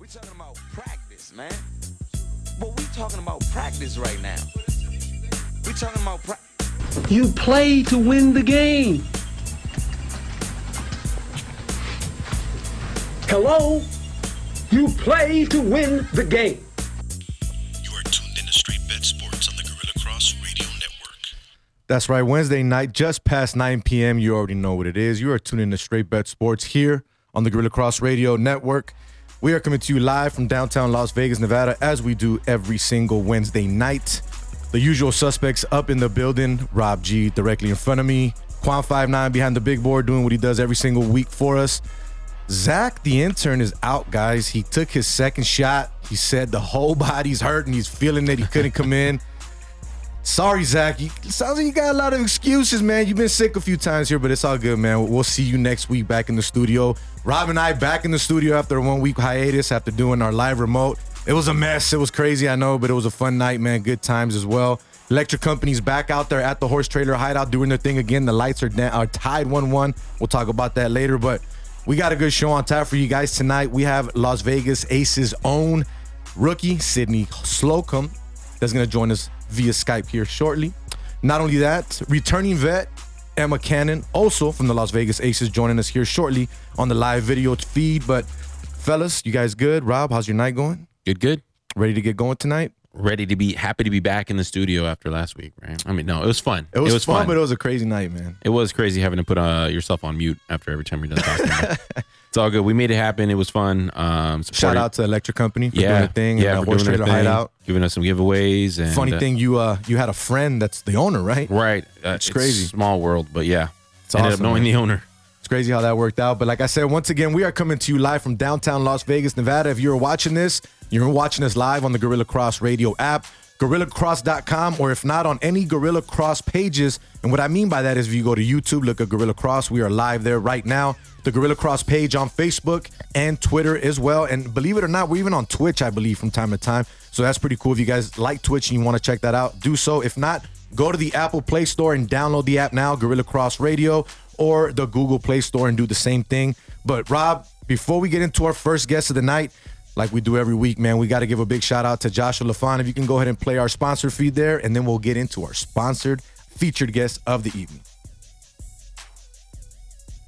We talking about practice, man. But we talking about practice right now. We talking about practice. You play to win the game. Hello? You play to win the game. You are tuned in Straight Bet Sports on the Guerilla Cross Radio Network. That's right. Wednesday night, just past 9 p.m. You already know what it is. You are tuning in to Straight Bet Sports here on the Guerilla Cross Radio Network. We are coming to you live from downtown Las Vegas, Nevada, as we do every single Wednesday night. The usual suspects up in the building. Rob G directly in front of me. Quan 59 behind the big board doing what he does every single week for us. Zach, the intern, is out, guys. He took his second shot. He said the whole body's hurting. He's feeling that he couldn't come in. Sorry, Zach. You, sounds like you got a lot of excuses, man. You've been sick a few times here, but it's all good, man. We'll see you next week back in the studio. Rob and I back in the studio after a one week hiatus after doing our live remote. It was a mess. It was crazy, I know, but it was a fun night, man. Good times as well. Electric Company's back out there at the horse trailer hideout doing their thing again. The lights are, da- are tied 1 1. We'll talk about that later, but we got a good show on tap for you guys tonight. We have Las Vegas Aces' own rookie, Sydney Slocum, that's going to join us via Skype here shortly. Not only that, returning vet Emma Cannon, also from the Las Vegas Aces, joining us here shortly on the live video feed. But fellas, you guys good? Rob, how's your night going? Good, good. Ready to get going tonight? Ready to be happy to be back in the studio after last week, right? I mean, no, it was fun. It was, fun, but it was a crazy night, man. It was crazy having to put uh, yourself on mute after every time you're done talking. it's all good. We made it happen. It was fun. Um, Shout out to Electric Company for yeah, doing their thing. yeah, and for the horse doing their thing, hideout. giving us some giveaways. And, Funny uh, thing, you uh you had a friend that's the owner, right? right? Uh, it's crazy. Small world, but yeah, It's ended awesome, up knowing man. the owner. It's crazy how that worked out. But like I said, once again, we are coming to you live from downtown Las Vegas, Nevada. If you're watching this, you're watching us live on the Guerilla Cross radio app, guerillacross.com, or if not, on any Guerilla Cross pages. And what I mean by that is if you go to YouTube, look at Guerilla Cross. We are live there right now. The Guerilla Cross page on Facebook and Twitter as well. And believe it or not, we're even on Twitch, I believe, from time to time. So that's pretty cool. If you guys like Twitch and you want to check that out, do so. If not, go to the Apple Play Store and download the app now, Guerilla Cross Radio, or the Google Play Store and do the same thing. But Rob, before we get into our first guest of the night, like we do every week, man, we got to give a big shout out to Joshua Lafond. If you can go ahead and play our sponsor feed there, and then we'll get into our sponsored featured guest of the evening.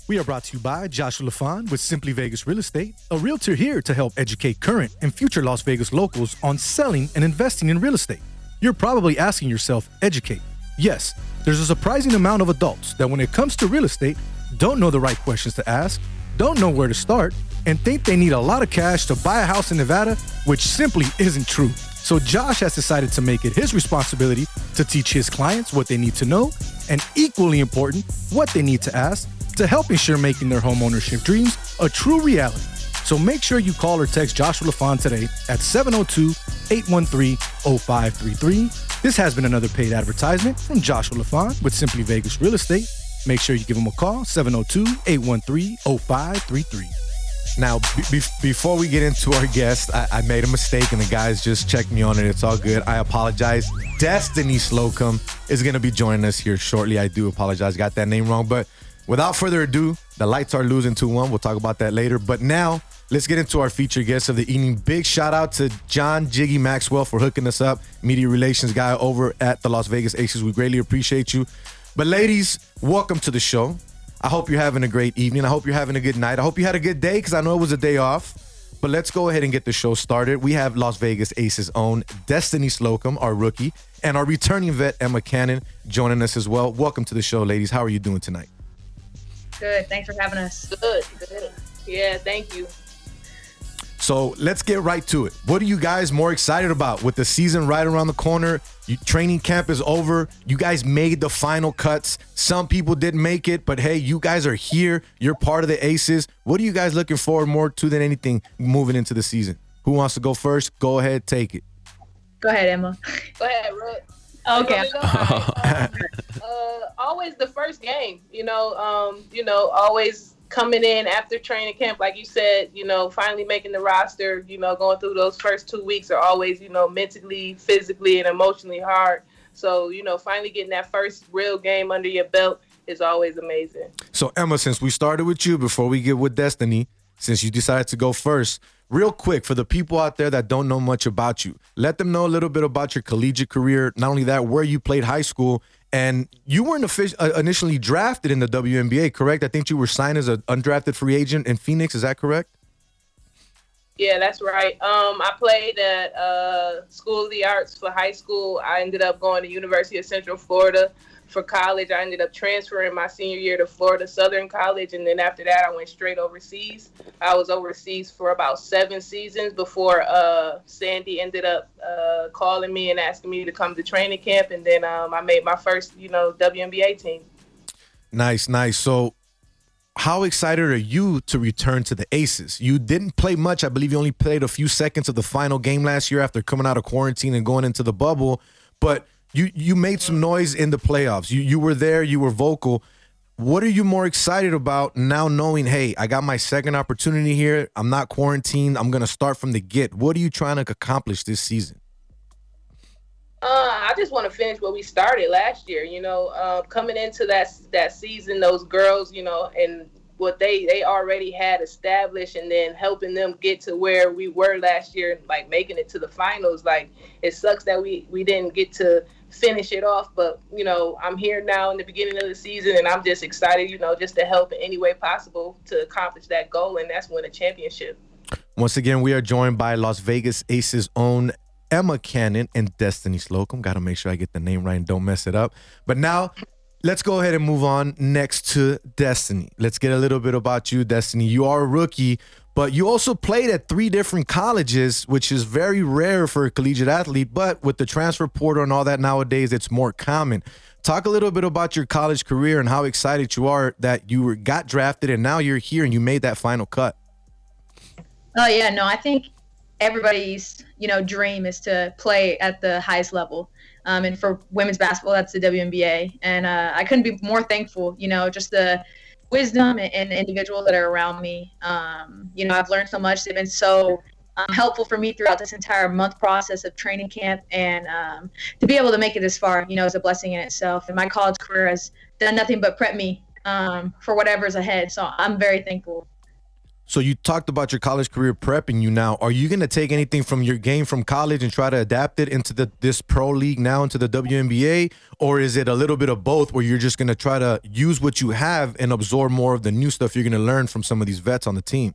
We are brought to you by Joshua Lafond with Simply Vegas Real Estate, a realtor here to help educate current and future Las Vegas locals on selling and investing in real estate. You're probably asking yourself, educate. Yes, there's a surprising amount of adults that when it comes to real estate, don't know the right questions to ask, don't know where to start, and think they need a lot of cash to buy a house in Nevada, which simply isn't true. So Josh has decided to make it his responsibility to teach his clients what they need to know, and equally important, what they need to ask to help ensure making their home ownership dreams a true reality. So make sure you call or text Joshua Lafond today at 702-813-0533. This has been another paid advertisement from Joshua Lafond with Simply Vegas Real Estate. Make sure you give him a call, 702-813-0533. Now, be- be- before we get into our guest, I-, I made a mistake and the guys just checked me on it. It's all good. I apologize. Destiny Slocum is going to be joining us here shortly. I do apologize. Got that name wrong. But without further ado, the lights are losing 2 1. We'll talk about that later. But now, let's get into our featured guest of the evening. Big shout out to John Giggy Maxwell for hooking us up, media relations guy over at the Las Vegas Aces. We greatly appreciate you. But, ladies, welcome to the show. I hope you're having a great evening. I hope you're having a good night. I hope you had a good day because I know it was a day off. But let's go ahead and get the show started. We have Las Vegas Aces own Destiny Slocum, our rookie, and our returning vet Emma Cannon joining us as well. Welcome to the show, ladies. How are you doing tonight? Good. Thanks for having us. Good, good. Yeah, thank you. So let's get right to it. What are you guys more excited about with the season right around the corner? You, training camp is over. You guys made the final cuts. Some people didn't make it, but hey, you guys are here. You're part of the Aces. What are you guys looking forward more to than anything moving into the season? Who wants to go first? Go ahead, take it. Go ahead, Emma. Go ahead, Rick. Okay. Uh, always the first game, you know. Um, you know, always coming in after training camp, like you said. You know, finally making the roster. You know, going through those first two weeks are always, you know, mentally, physically, and emotionally hard. So, you know, finally getting that first real game under your belt is always amazing. So Emma, since we started with you before we get with Destiny, since you decided to go first, real quick for the people out there that don't know much about you, let them know a little bit about your collegiate career. Not only that, where you played high school, and you weren't uh, initially drafted in the WNBA, correct? I think you were signed as an undrafted free agent in Phoenix. Is that correct? Yeah, that's right. Um, I played at uh, School of the Arts for high school. I ended up going to University of Central Florida for college. I ended up transferring my senior year to Florida Southern College, and then after that, I went straight overseas. I was overseas for about seven seasons before uh, Sandy ended up uh, calling me and asking me to come to training camp, and then um, I made my first, you know, WNBA team. Nice, nice. So, how excited are you to return to the Aces? You didn't play much. I believe you only played a few seconds of the final game last year after coming out of quarantine and going into the bubble. But you you made some noise in the playoffs. You you were there. You were vocal. What are you more excited about now, knowing, hey, I got my second opportunity here. I'm not quarantined. I'm gonna start from the get. What are you trying to accomplish this season? Uh, I just want to finish what we started last year. You know, uh, coming into that that season, those girls, you know, and what they they already had established, and then helping them get to where we were last year, like making it to the finals. Like it sucks that we we didn't get to finish it off, but you know, I'm here now in the beginning of the season, and I'm just excited, you know, just to help in any way possible to accomplish that goal, and that's win a championship. Once again, we are joined by Las Vegas Aces own Emma Cannon and Destiny Slocum. Got to make sure I get the name right and don't mess it up. But now, let's go ahead and move on next to Destiny. Let's get a little bit about you, Destiny. You are a rookie, but you also played at three different colleges, which is very rare for a collegiate athlete. But with the transfer portal and all that nowadays, it's more common. Talk a little bit about your college career and how excited you are that you were, got drafted and now you're here and you made that final cut. Oh yeah, no, I think everybody's you know dream is to play at the highest level. Um, and for women's basketball, that's the WNBA. And uh, I couldn't be more thankful. You know, just the wisdom and, and individuals that are around me. Um, you know, I've learned so much. They've been so um, helpful for me throughout this entire month process of training camp, and um, to be able to make it this far, you know, is a blessing in itself. And my college career has done nothing but prep me um, for whatever's ahead. So I'm very thankful. So you talked about your college career prepping you now. Are you going to take anything from your game from college and try to adapt it into the this pro league now into the WNBA or is it a little bit of both where you're just going to try to use what you have and absorb more of the new stuff you're going to learn from some of these vets on the team?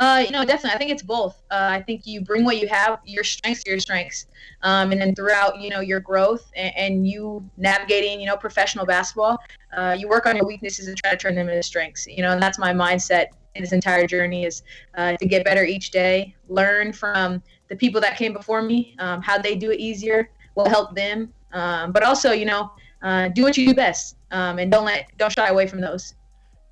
Uh, you know, definitely. I think it's both. Uh, I think you bring what you have, your strengths, your strengths, um, and then throughout, you know, your growth and, and you navigating, you know, professional basketball, uh, you work on your weaknesses and try to turn them into strengths. You know, and that's my mindset in this entire journey is uh, to get better each day, learn from the people that came before me, um, how they do it easier will help them, um, but also, you know, uh, do what you do best, um, and don't let don't shy away from those.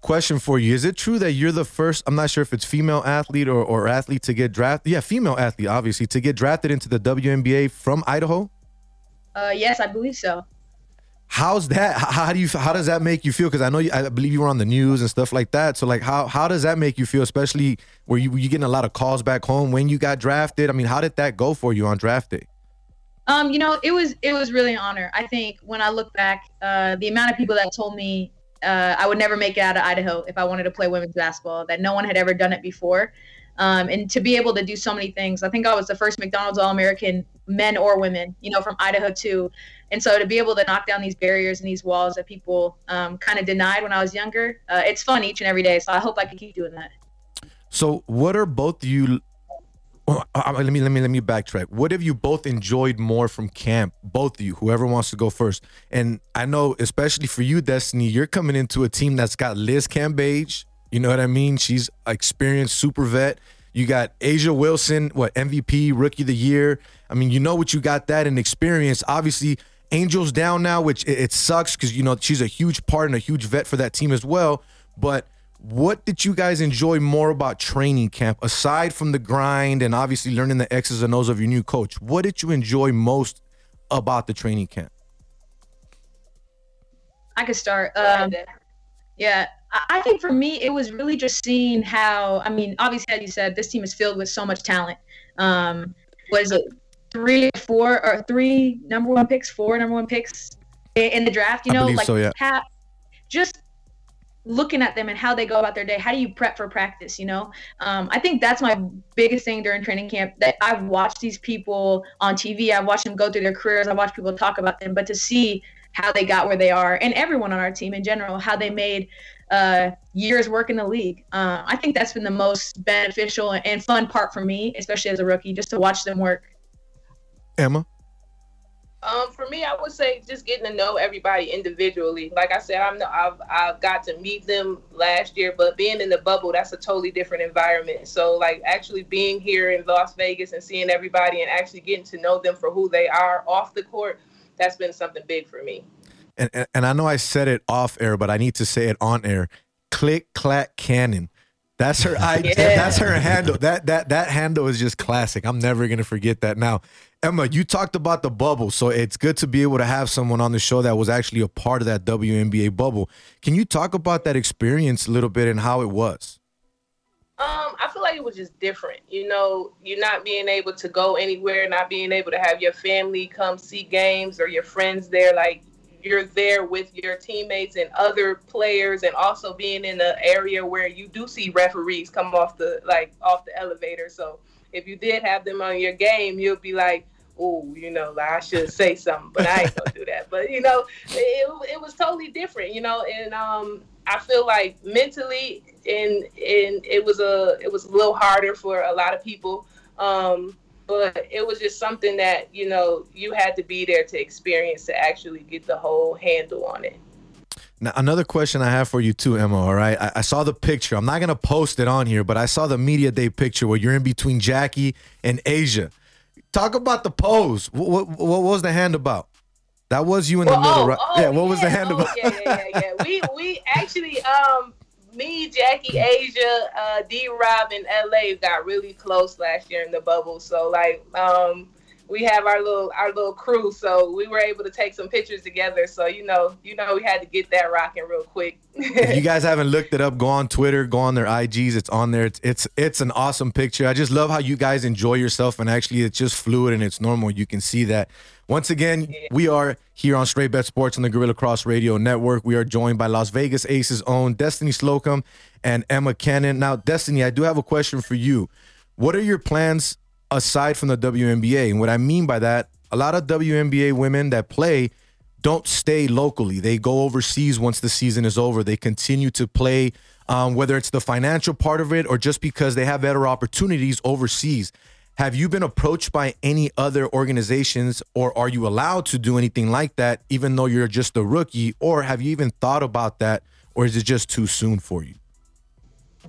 Question for you: Is it true that you're the first? I'm not sure if it's female athlete or, or athlete to get drafted. Yeah, female athlete, obviously, to get drafted into the WNBA from Idaho. Uh, yes, I believe so. How's that? How, do you? How does that make you feel? Because I know you, I believe you were on the news and stuff like that. So like, how how does that make you feel? Especially where you you getting a lot of calls back home when you got drafted. I mean, how did that go for you on draft day? Um, you know, it was it was really an honor. I think when I look back, uh, the amount of people that told me uh, I would never make it out of Idaho if I wanted to play women's basketball, that no one had ever done it before. Um, and to be able to do so many things, I think I was the first McDonald's All American men or women, you know, from Idaho too. And so to be able to knock down these barriers and these walls that people um, kind of denied when I was younger, uh, it's fun each and every day. So I hope I can keep doing that. So, what are both you? Well, uh, let me let me let me backtrack. What have you both enjoyed more from camp? Both of you, whoever wants to go first. And I know, especially for you, Destiny, you're coming into a team that's got Liz Cambage. You know what I mean? She's experienced super vet. You got A'ja Wilson, what MVP, Rookie of the Year. I mean, you know what you got that in experience. Obviously, Angel's down now, which it, it sucks because you know she's a huge part and a huge vet for that team as well. But what did you guys enjoy more about training camp aside from the grind and obviously learning the X's and O's of your new coach? What did you enjoy most about the training camp? I could start. Um, yeah, I think for me, it was really just seeing how. I mean, obviously, as you said, this team is filled with so much talent. Um, was it three, four, or three number one picks, four number one picks in the draft? You know, like so, yeah. ha- just looking at them and how they go about their day. How do you prep for practice? You know, um, I think that's my biggest thing during training camp. That I've watched these people on TV. I've watched them go through their careers. I watch people talk about them, but to see how they got where they are, and everyone on our team in general, how they made uh, years work in the league. Uh, I think that's been the most beneficial and fun part for me, especially as a rookie, just to watch them work. Emma. Um, for me, I would say just getting to know everybody individually. Like I said, I'm I've I've got to meet them last year, but being in the bubble, that's a totally different environment. So like actually being here in Las Vegas and seeing everybody and actually getting to know them for who they are off the court, that's been something big for me. And, and and I know I said it off air, but I need to say it on air. Click clack cannon. That's her I Yeah. that's her handle. That that that handle is just classic. I'm never gonna forget that. Now, Emma, you talked about the bubble, so it's good to be able to have someone on the show that was actually a part of that WNBA bubble. Can you talk about that experience a little bit and how it was? Um, I feel like it was just different. You know, you're not being able to go anywhere, not being able to have your family come see games or your friends there. Like you're there with your teammates and other players, and also being in an area where you do see referees come off the like off the elevator. So if you did have them on your game, you'll be like, "Oh, you know, like I should say something," but I ain't gonna do that. But you know, it, it was totally different. You know, and um, I feel like mentally, and and it was a it was a little harder for a lot of people. Um, but it was just something that you know you had to be there to experience to actually get the whole handle on it. Now, another question I have for you too, Emma. All right, I, I saw the picture. I'm not gonna post it on here, but I saw the media day picture where you're in between Jackie and A'ja. Talk about the pose. What, what, what was the hand about? That was you in the middle, oh, right? oh, yeah. What was the yeah, hand oh, about? yeah, yeah, yeah, yeah. We we actually um me, Jackie, A'ja, uh, D Rob and LA got really close last year in the bubble. So like um we have our little our little crew, so we were able to take some pictures together. So you know, you know, we had to get that rocking real quick. if you guys haven't looked it up, go on Twitter, go on their IGs. It's on there. It's it's it's an awesome picture. I just love how you guys enjoy yourself, and actually, it's just fluid and it's normal. You can see that. Once again, we are here on Straight Bet Sports on the Guerilla Cross Radio Network. We are joined by Las Vegas Aces' own Destiny Slocum and Emma Cannon. Now, Destiny, I do have a question for you. What are your plans aside from the WNBA? And what I mean by that, a lot of WNBA women that play don't stay locally. They go overseas once the season is over. They continue to play, um, whether it's the financial part of it or just because they have better opportunities overseas. Have you been approached by any other organizations or are you allowed to do anything like that, even though you're just a rookie? Or have you even thought about that? Or is it just too soon for you?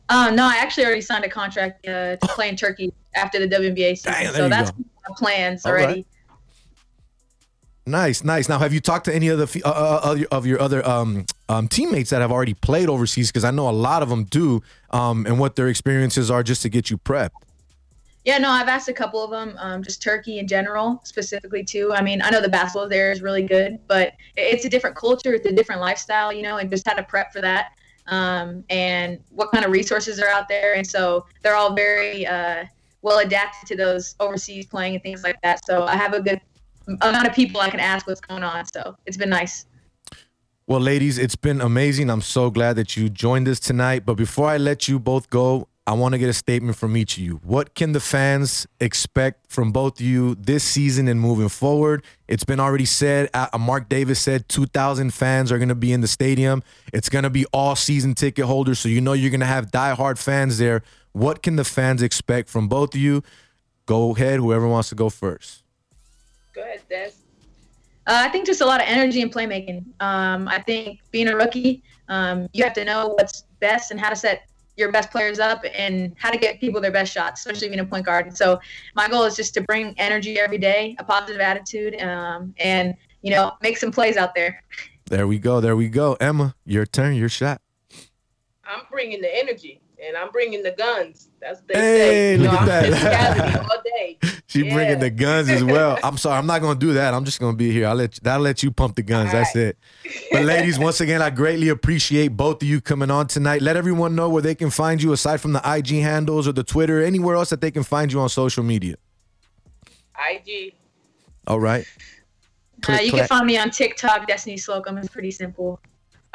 Uh, no, I actually already signed a contract uh, to play in Turkey after the WNBA season, Damn, so that's go. my plans All right. already. Nice, nice. Now, have you talked to any of the uh, uh, of your- of your other um, um, teammates that have already played overseas? Because I know a lot of them do, um, and what their experiences are just to get you prepped. Yeah, no, I've asked a couple of them, um, just Turkey in general, specifically too. I mean, I know the basketball there is really good, but it's a different culture, it's a different lifestyle, you know, and just how to prep for that, um, and what kind of resources are out there. And so they're all very uh, well adapted to those overseas playing and things like that. So I have a good amount of people I can ask what's going on. So it's been nice. Well, ladies, it's been amazing. I'm so glad that you joined us tonight. But before I let you both go, I want to get a statement from each of you. What can the fans expect from both of you this season and moving forward? It's been already said. Uh, Mark Davis said 2,000 fans are going to be in the stadium. It's going to be all season ticket holders, so you know you're going to have diehard fans there. What can the fans expect from both of you? Go ahead, whoever wants to go first. Go ahead, Des. Uh, I think just a lot of energy and playmaking. Um, I think being a rookie, um, you have to know what's best and how to set your best players up and how to get people their best shots, especially being a point guard. And so my goal is just to bring energy every day, a positive attitude, um, and you know make some plays out there. There we go. There we go. Emma, your turn, your shot. I'm bringing the energy and I'm bringing the guns. That's what they Hey, say. You look know, at I'm that. all day. She Yeah. bringing the guns as well. I'm sorry, I'm not gonna do that. I'm just gonna be here. I'll let that'll let you pump the guns. That's All it. But ladies, once again, I greatly appreciate both of you coming on tonight. Let everyone know where they can find you aside from the IG handles or the Twitter, anywhere else that they can find you on social media. IG. All right. Uh, you clack. can find me on TikTok, Destiny Slocum. It's pretty simple.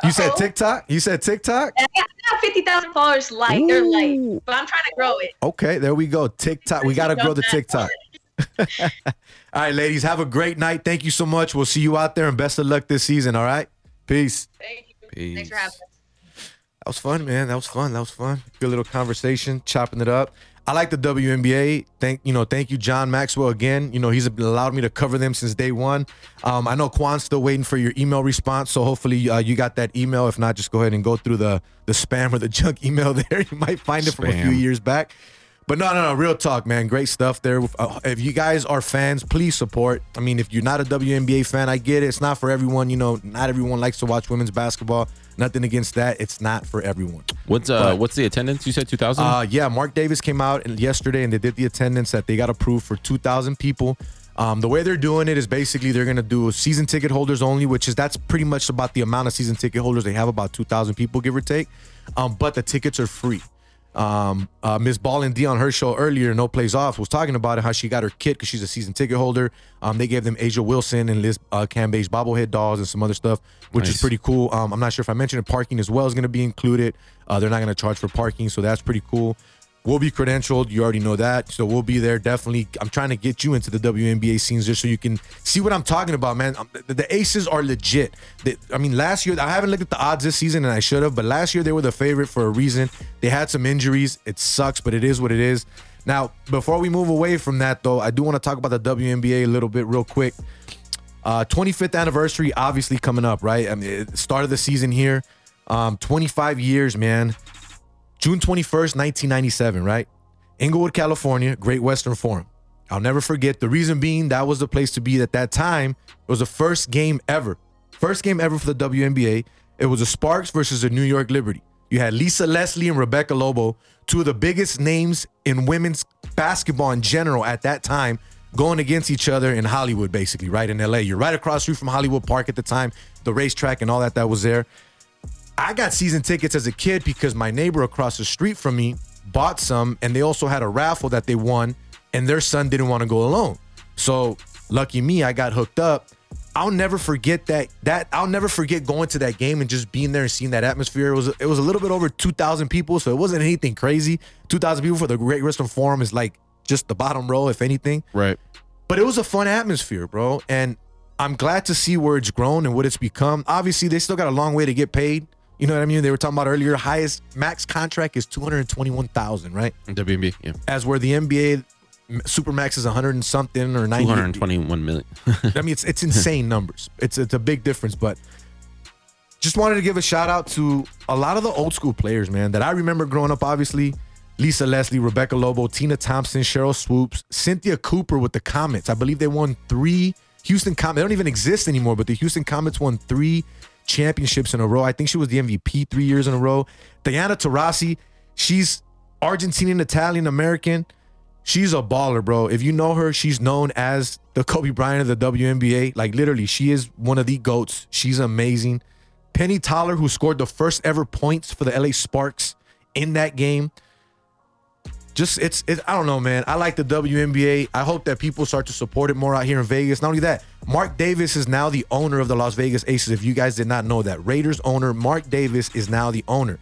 You said. TikTok? You said TikTok? Got I got 50,000 followers light. They're light, but I'm trying to grow it. Okay, there we go. TikTok. We got to grow the TikTok. All right, ladies, have a great night. Thank you so much. We'll see you out there and best of luck this season. All right. Peace. Thank you. Peace. Thanks for having us. That was fun, man. That was fun. That was fun. Good little conversation, chopping it up. I like the WNBA. Thank you know, thank you, John Maxwell again. You know, he's allowed me to cover them since day one. Um, I know Quan's still waiting for your email response, so hopefully uh, you got that email. If not, just go ahead and go through the the spam or the junk email there. You might find it from a few years back. But no, no, no, real talk, man. Great stuff there. Uh, if you guys are fans, please support. I mean, if you're not a WNBA fan, I get it. It's not for everyone. You know, not everyone likes to watch women's basketball. Nothing against that. It's not for everyone. What's uh But- what's the attendance? You said two thousand. Uh, yeah, Mark Davis came out and- yesterday and they did the attendance that they got approved for 2,000 people. Um, the way they're doing it is basically they're going to do season ticket holders only, which is that's pretty much about the amount of season ticket holders they have, about 2,000 people, give or take. Um, but the tickets are free. Um, uh, Miss Ball and D on her show earlier, No Plays Off, was talking about it, how she got her kit because she's a season ticket holder. Um, they gave them A'ja Wilson and Liz uh, Cambay's bobblehead dolls and some other stuff, which is pretty cool. Um, I'm not sure if I mentioned it. Parking as well is going to be included. Uh, they're not going to charge for parking, so that's pretty cool. We'll be credentialed. You already know that. So we'll be there. Definitely. I'm trying to get you into the WNBA scenes just so you can see what I'm talking about, man. Um, The, the Aces are legit. I mean, last year, I haven't looked at the odds this season and I should have, but last year they were the favorite for a reason. They had some injuries. It sucks, but it is what it is. Now, before we move away from that, though, I do want to talk about the WNBA a little bit real quick. Uh, 25th anniversary, obviously coming up, right? I mean, start of the season here. Um, 25 years, man. June 21st, 1997, right? Inglewood, California, Great Western Forum. I'll never forget. The reason being that was the place to be at that time. It was the first game ever. First game ever for the WNBA. It was the Sparks versus the New York Liberty. You had Lisa Leslie and Rebecca Lobo, two of the biggest names in women's basketball in general at that time, going against each other in Hollywood, basically, right in LA. You're right across street from Hollywood Park at the time, the racetrack and all that that was there. I got season tickets as a kid because my neighbor across the street from me bought some and they also had a raffle that they won and their son didn't want to go alone. So lucky me, I got hooked up. I'll never forget that that I'll never forget going to that game and just being there and seeing that atmosphere. It was it was a little bit over 2000 people, so it wasn't anything crazy. 2000 people for the Great Western Forum is like just the bottom row if anything right. but it was a fun atmosphere, bro. And I'm glad to see where it's grown and what it's become. Obviously, they still got a long way to get paid. You know what I mean? They were talking about earlier. Highest max contract is two hundred twenty-one thousand, right? WNBA. Yeah. As where the NBA supermax is hundred and something or Two ninety. hundred twenty-one million. I mean, it's it's insane numbers. It's it's a big difference, but just wanted to give a shout out to a lot of the old school players, man, that I remember growing up. Obviously, Lisa Leslie, Rebecca Lobo, Tina Thompson, Sheryl Swoopes, Cynthia Cooper with the Comets. I believe they won three Houston Comets. They don't even exist anymore, but the Houston Comets won three championships in a row. I think she was the MVP three years in a row. Diana Taurasi, she's Argentinian, Italian, American. She's a baller, bro. If you know her, she's known as the Kobe Bryant of the WNBA. Like literally, she is one of the goats. She's amazing. Penny Toler, who scored the first ever points for the LA Sparks in that game. Just it's it, I don't know, man. I like the WNBA. I hope that people start to support it more out here in Vegas. Not only that, Mark Davis is now the owner of the Las Vegas Aces. If you guys did not know that, Raiders owner Mark Davis is now the owner.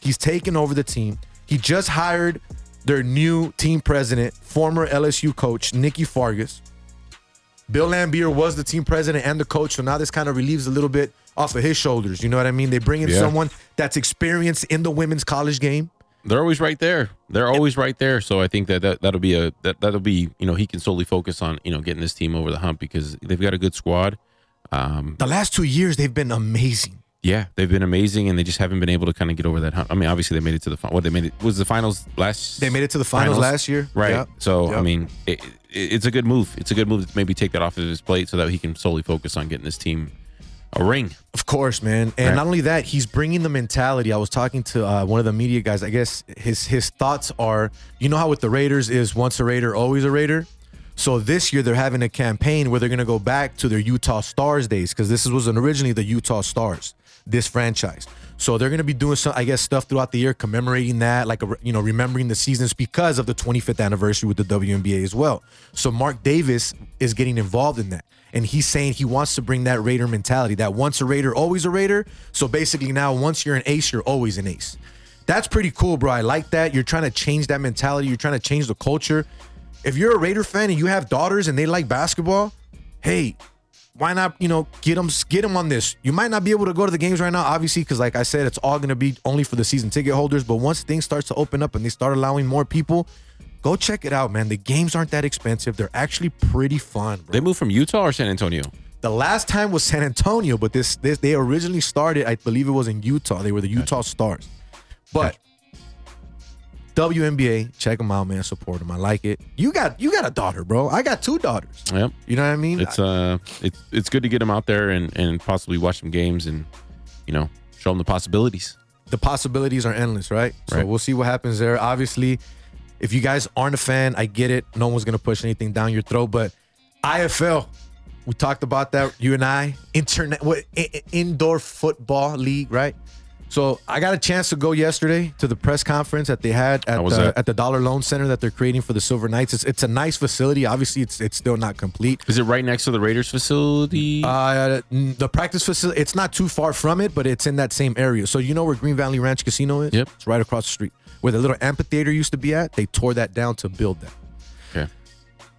He's taken over the team. He just hired their new team president, former LSU coach Nikki Fargas. Bill Laimbeer was the team president and the coach, so now this kind of relieves a little bit off of his shoulders. You know what I mean? They bring in Yeah. someone that's experienced in the women's college game. They're always right there. They're always right there. So I think that, that that'll be a that that'll be you know he can solely focus on you know getting this team over the hump because they've got a good squad. Um, The last two years, they've been amazing. yeah, they've been amazing, and they just haven't been able to kind of get over that hump. I mean, obviously they made it to the final. What they made it was the finals last. They made it to the finals, last year, right? Yep. So I mean, it, it, it's a good move. It's a good move to maybe take that off of his plate so that he can solely focus on getting this team a ring. Of course, man. And Right. not only that, he's bringing the mentality. I was talking to uh, one of the media guys. I guess his his thoughts are, you know how with the Raiders is once a Raider, always a Raider. So this year they're having a campaign where they're gonna go back to their Utah Starzz days because this was originally the Utah Starzz, this franchise. So they're gonna be doing some, I guess, stuff throughout the year commemorating that, like you know, remembering the seasons because of the 25th anniversary with the WNBA as well. So Mark Davis is getting involved in that, and he's saying he wants to bring that Raider mentality, that once a Raider, always a Raider. So basically, now once you're an ace, you're always an ace. That's pretty cool, bro. I like that. You're trying to change that mentality. You're trying to change the culture. If you're a Raider fan and you have daughters and they like basketball, hey, why not you know get them get them on this? You might not be able to go to the games right now obviously because like i said it's all going to be only for the season ticket holders but once things starts to open up and they start allowing more people go check it out man. The games aren't that expensive. They're actually pretty fun bro. They moved from Utah or San Antonio? the last time was san antonio but this this they originally started i believe it was in utah. They were the utah starzz. But WNBA, check them out, man. Support them. I like it. You got you got a daughter, bro. I got two daughters. Yep. You know what I mean? It's uh, it's it's good to get them out there and and possibly watch some games and you know show them the possibilities. the possibilities are endless, right? So Right. we'll see what happens there. Obviously, if you guys aren't a fan, I get it. No one's gonna push anything down your throat, but IFL, we talked about that. You and I, internet, what indoor football league, right? So I got a chance to go yesterday to the press conference that they had at the, at the Dollar Loan Center that they're creating for the Silver Knights. It's, it's a nice facility. Obviously, it's it's still not complete. Is it right next to the Raiders facility? Uh, the practice facility, it's not too far from it, but it's in that same area. So you know where Green Valley Ranch Casino is? Yep. It's right across the street. Where the little amphitheater used to be at, they tore that down to build that. okay.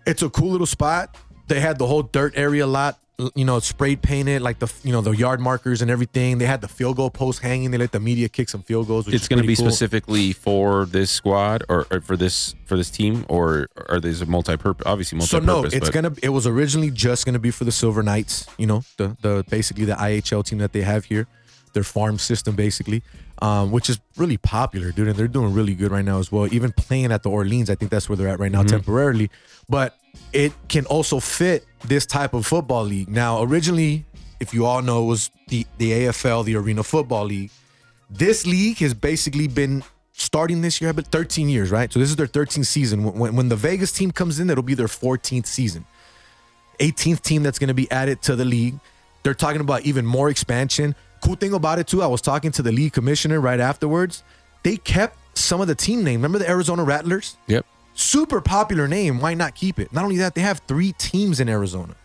It's a cool little spot. They had the whole dirt area lot, you know, sprayed painted, like the you know the yard markers and everything. They had the field goal post hanging. They let the media kick some field goals. It's going to be cool. specifically for this squad or, or for this for this team or are these a multi-purpose? Obviously multi-purpose. So no, it's but gonna. It was originally just gonna be for the Silver Knights. You know, the the basically the IHL team that they have here, their farm system basically, um, which is really popular, dude. And they're doing really good right now as well. Even playing at the Orleans, I think that's where they're at right now temporarily. But it can also fit this type of football league. Now, originally, if you all know, it was the the AFL, the Arena Football League. This league has basically been starting this year, but 13 years, right? So this is their 13th season. When, when the Vegas team comes in, it'll be their 14th season. 18th team that's going to be added to the league. They're talking about even more expansion. Cool thing about it too, I was talking to the league commissioner right afterwards. They kept some of the team name. Remember the Arizona Rattlers? yep. Super popular name. Why not keep it? Not only that, they have three teams in Arizona.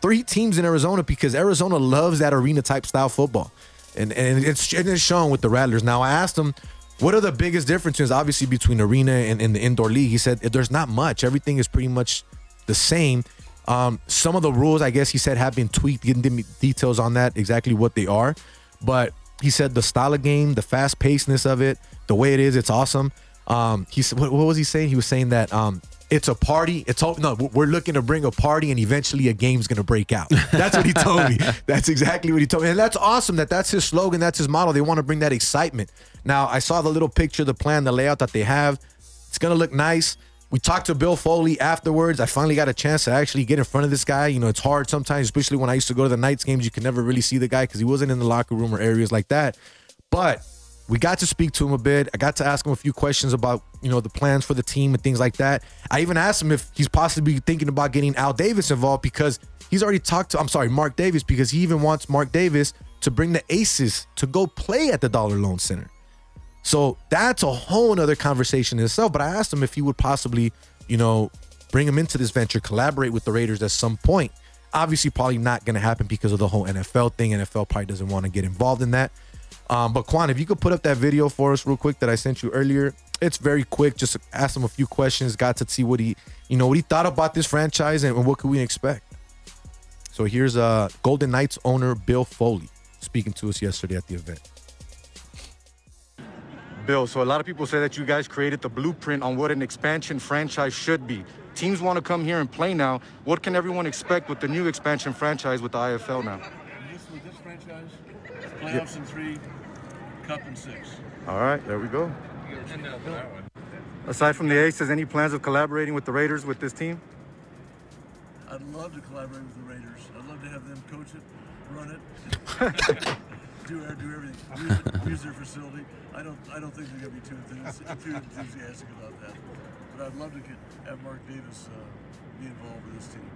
Three teams in Arizona because Arizona loves that arena type style football. And and it's, and it's shown with the Rattlers. Now I asked him, what are the biggest differences obviously between arena and, and the indoor league? He said there's not much. Everything is pretty much the same. Um, some of the rules, I guess he said, have been tweaked. He didn't give me details on that, exactly what they are. But he said the style of game, the fast pacedness of it, the way it is, it's awesome. Um, he said, what, what was he saying? He was saying that um, it's a party. It's all no, we're looking to bring a party, and eventually a game's gonna break out. That's what he told me. That's exactly what he told me, and that's awesome. That that's his slogan. That's his model. They want to bring that excitement. Now, I saw the little picture, the plan, the layout that they have. It's gonna look nice. We talked to Bill Foley afterwards. I finally got a chance to actually get in front of this guy. You know, it's hard sometimes, especially when I used to go to the Knights games. You can never really see the guy because he wasn't in the locker room or areas like that. But we got to speak to him a bit. I got to ask him a few questions about, you know, the plans for the team and things like that. I even asked him if he's possibly thinking about getting Al Davis involved because he's already talked to, I'm sorry, Mark Davis, because he even wants Mark Davis to bring the Aces to go play at the Dollar Loan Center. So that's a whole nother conversation in itself. But I asked him if he would possibly, you know, bring him into this venture, collaborate with the Raiders at some point. Obviously, probably not going to happen because of the whole NFL thing. NFL probably doesn't want to get involved in that. Um, but Quan, if you could put up that video for us real quick that I sent you earlier, it's very quick. Just ask him a few questions. Got to see what he, you know, what he thought about this franchise and what could we expect. So here's uh Golden Knights owner Bill Foley speaking to us yesterday at the event. Bill, so a lot of people say that you guys created the blueprint on what an expansion franchise should be. Teams want to come here and play now. What can everyone expect with the new expansion franchise with the IFL now? This with this franchise, playoffs in three, cup in six. All right, there we go. Aside from the Aces, any plans of collaborating with the Raiders with this team? I'd love to collaborate with the Raiders. I'd love to have them coach it, run it, do, do everything, use, it, use their facility. I don't, I don't think they're gonna be too, enthusi- too enthusiastic about that. But I'd love to get, have Mark Davis uh, be involved with this team.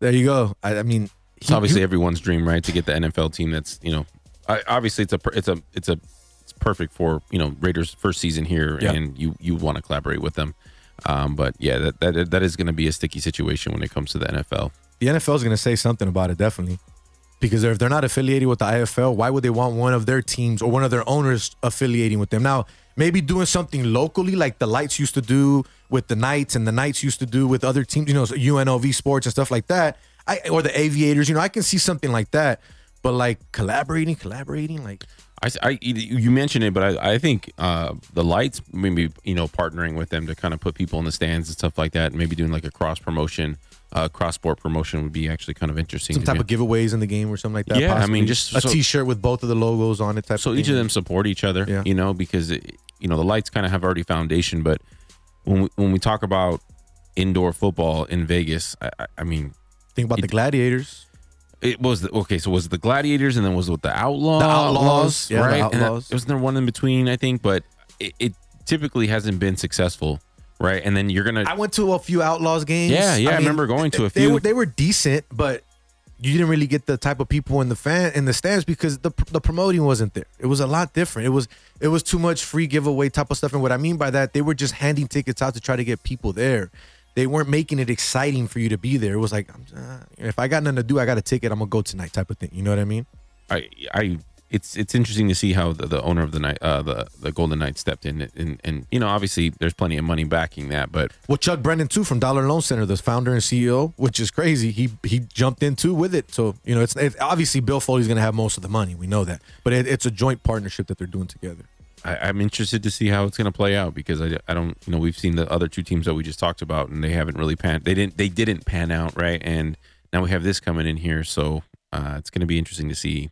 There you go. I, I mean, It's obviously everyone's dream, right? To get the NFL team that's you know I, obviously it's a it's a it's a it's perfect for you know Raiders first season here, Yeah. and you you want to collaborate with them. Um, but yeah, that that that is going to be a sticky situation when it comes to the NFL. The NFL is going to say something about it, definitely. Because if they're not affiliated with the IFL, why would they want one of their teams or one of their owners affiliating with them? Now, maybe doing something locally like the Lights used to do with the Knights and the Knights used to do with other teams, you know, UNLV Sports and stuff like that. I or the Aviators, you know, I can see something like that. But like collaborating, collaborating, like I, I- you mentioned it, but I, I think uh, the lights maybe you know partnering with them to kind of put people in the stands and stuff like that, and maybe doing like a cross promotion, uh, cross sport promotion would be actually kind of interesting. some type of giveaways in the game or something like that. Yeah, I mean, just a so- shirt with both of the logos on it. Type so of each thing. of them support each other Yeah. you know because it, you know the lights kind of have already foundation but when we, when we talk about indoor football in vegas i, I- I mean think about the Gladiators. It was the, okay so was it the gladiators and then was it the outlaws The Outlaws, yeah, the right that- Outlaws. wasn't there one in between i think but it, it typically hasn't been successful right and then you're gonna I went to a few Outlaws games. Yeah, yeah, I remember going to a they few. Were, they were decent, but you didn't really get the type of people in the fan in the stands because the the promoting wasn't there. It was a lot different. It was it was too much free giveaway type of stuff. And what I mean by that, they were just handing tickets out to try to get people there. They weren't making it exciting for you to be there. It was like, uh, if I got nothing to do, I got a ticket. I'm gonna go tonight, type of thing. You know what I mean? I, I, it's it's interesting to see how the, the owner of the night, uh, the the Golden Knights stepped in, and and you know obviously there's plenty of money backing that, but Well, Chuck Brennan too from Dollar Loan Center, the founder and CEO, which is crazy. He he jumped in too with it. So you know, it's, it's obviously Bill Foley's going to have most of the money. We know that, but it, it's a joint partnership that they're doing together. I, I'm interested to see how it's going to play out because I, I don't you know we've seen the other two teams that we just talked about and they haven't really pan they didn't they didn't pan out right and now we have this coming in here so uh, it's going to be interesting to see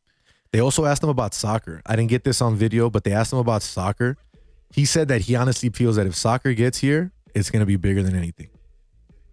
They also asked him about soccer. I didn't get this on video, but they asked him about soccer. He said that he honestly feels that if soccer gets here, it's going to be bigger than anything.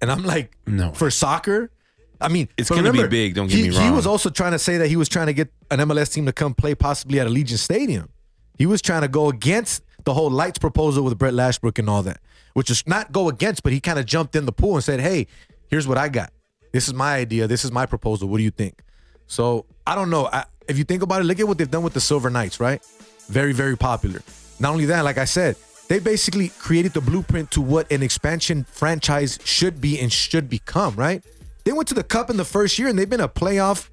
And I'm like, No. for soccer. I mean, It's gonna be big, don't get he, me wrong. He was also trying to say that he was trying to get an MLS team to come play possibly at Allegiant Stadium. He was trying to go against the whole lights proposal with Brett Lashbrook and all that, which is not go against, but he kind of jumped in the pool and said, "Hey, here's what I got. This is my idea. This is my proposal. What do you think?" So I don't know. I, if you think about it, look at what they've done with the Silver Knights, right? Very, very popular. Not only that, like I said, they basically created the blueprint to what an expansion franchise should be and should become, right? They went to the cup in the first year and they've been a playoff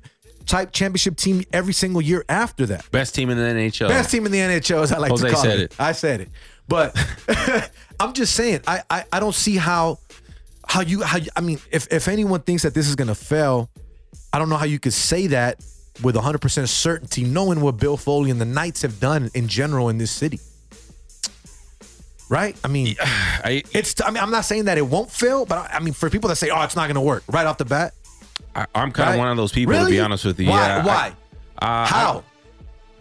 type championship team every single year after that. best team in the NHL Best team in the NHL, as I like Jose to call said it. it. I said it. But I'm just saying, I, I I don't see how how you how you, I mean, if if anyone thinks that this is gonna fail, I don't know how you could say that with 100% certainty, knowing what Bill Foley and the Knights have done in general in this city. Right? I mean, I, it's. I mean, I'm not saying that it won't fail, but I, I mean, for people that say, "Oh, it's not going to work," right off the bat, I I'm kind of right? one of those people to be honest with you Why? yeah I- Why? uh, How?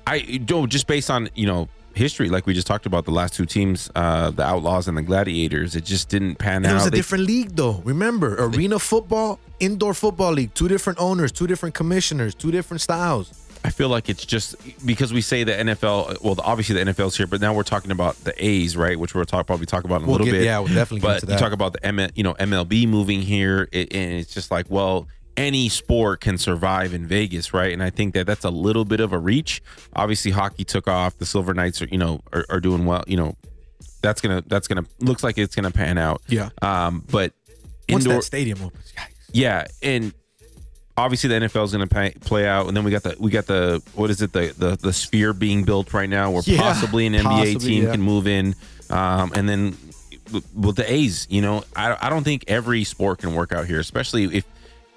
I don't just based on you know history, like we just talked about the last two teams, uh, the Outlaws and the Gladiators. It just didn't pan And it out. was a They- different league, though. Remember, arena football, indoor football league, two different owners, two different commissioners, two different styles. I feel like it's just because we say the NFL. Well, obviously the NFL's here, but now we're talking about the A's, right? Which we'll talk probably talk about in a We'll little get- bit. yeah, we'll definitely get But you talk about the M, you know MLB moving here, it, and it's just like, well, any sport can survive in Vegas, right? And I think that that's a little bit of a reach. Obviously, hockey took off. The Silver Knights are, you know, are, are doing well. You know, that's gonna that's gonna looks like it's gonna pan out. Yeah. Um, but Once indoor, that stadium opens, yikes. yeah, and obviously the NFL is going to pay, play out, and then we got the we got the what is it the the, the sphere being built right now, where Yeah, possibly an NBA possibly, team yeah. can move in, um, and then with- with the A's, you know, I I don't think every sport can work out here, especially if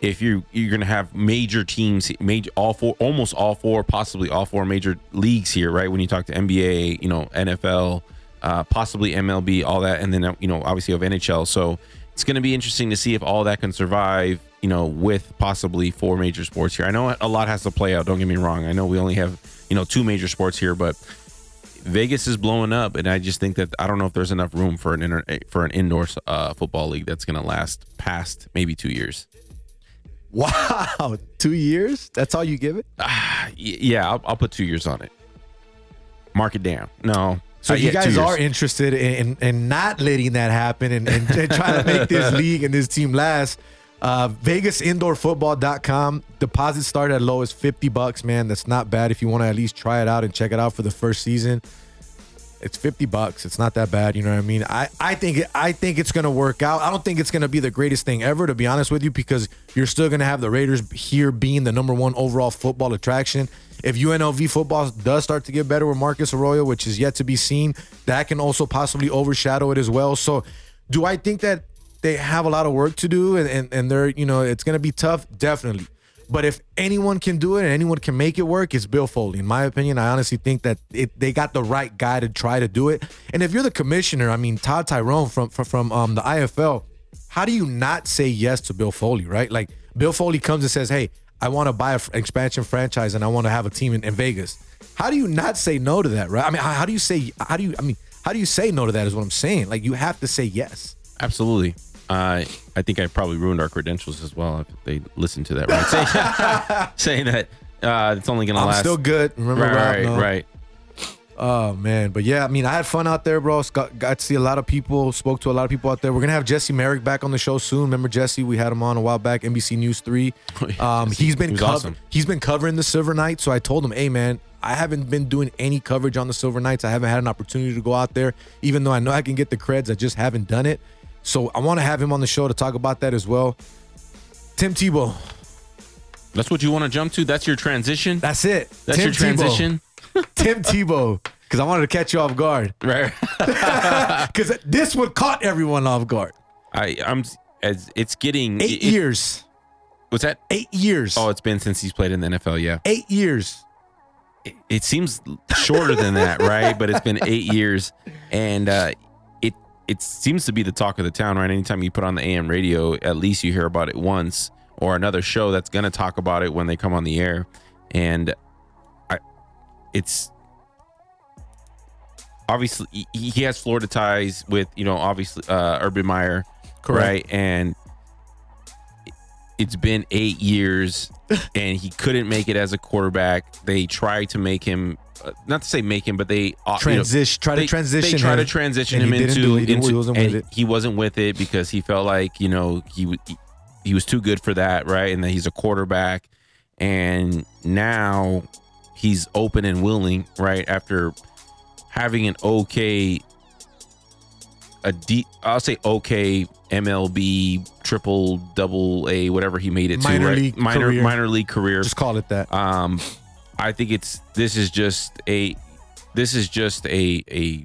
if you you're going to have major teams, major all four, almost all four, possibly all four major leagues here, right? When you talk to NBA, you know, NFL, uh, possibly MLB, all that, and then you know, obviously of NHL. So it's going to be interesting to see if all that can survive, you know, with possibly four major sports here. I know a lot has to play out. Don't get me wrong. I know we only have you know two major sports here, but Vegas is blowing up, and I just think that I don't know if there's enough room for an inter- for an indoor uh, football league that's going to last past maybe two years. Wow, two years? That's all you give it? Y- yeah, I'll, I'll put two years on it. Mark it down. No. So Uh, you yeah, guys are interested in, in, in not letting that happen and, and, and trying to make this league and this team last. Uh, VegasIndoorFootball.com. Deposits start at low as 50 bucks, man. That's not bad if you want to at least try it out and check it out for the first season. It's 50 bucks. It's not that bad, you know what I mean? I, I think I think it's gonna work out. I don't think it's gonna be the greatest thing ever, to be honest with you, because you're still gonna have the Raiders here being the number one overall football attraction. If UNLV football does start to get better with Marcus Arroyo, which is yet to be seen, that can also possibly overshadow it as well. So do I think that they have a lot of work to do and, and, and they're, you know, it's gonna be tough? Definitely. But if anyone can do it and anyone can make it work, it's Bill Foley. In my opinion, I honestly think that it, they got the right guy to try to do it. And if you're the commissioner, I mean Todd Tiahrt from from, from um, the IFL, how do you not say yes to Bill Foley, right? Like Bill Foley comes and says, "Hey, I want to buy an expansion franchise and I want to have a team in, in, Vegas." How do you not say no to that, right? I mean, how, how do you say? How do you? I mean, how do you say no to that? Is what I'm saying. Like you have to say yes. Absolutely. Uh, I think I probably ruined our credentials as well if they listened to that. Right, saying, that uh, it's only going to last. still good. Remember, right, Rob? right, right. Oh man, but yeah, I mean, I had fun out there, bro. Got, got to see a lot of people. Spoke to a lot of people out there. We're gonna have Jesse Merrick back on the show soon. Remember Jesse? We had him on a while back. NBC News three. Um, he's been He cov- awesome. he's been covering the Silver Knights. So I told him, hey man, I haven't been doing any coverage on the Silver Knights. I haven't had an opportunity to go out there, even though I know I can get the creds. I just haven't done it. So I want to have him on the show to talk about that as well. Tim Tebow, That's what you want to jump to. That's your transition. that's it. That's Tim your transition. Tebow. Tim Tebow, because I wanted to catch you off guard. Right. Because this one caught everyone off guard. I I'm as it's getting Eight it- years. What's that? Eight years. Oh, it's been since he's played in the NFL. Yeah. Eight years. It, it seems shorter than that, right? But it's been eight years, and uh, it seems to be the talk of the town, right? Anytime you put on the AM radio, at least you hear about it once, or another show that's going to talk about it when they come on the air, and I, it's obviously he- he has Florida ties with you know obviously uh, Urban Meyer, Correct. right? And it's been eight years, and he couldn't make it as a quarterback. They tried to make him, uh, not to say make him, but they uh, you know, Transition. try to transition. They to him, transition and him into, it. Into he wasn't with it. he wasn't with it because he felt like you know he he, he was too good for that, right? And that he's a quarterback, and now he's open and willing, right? After having an okay, a D, I'll say okay MLB triple double A whatever he made it to, Minor right? league minor career. minor league career. Just call it that. Um, I think it's this is just a this is just a a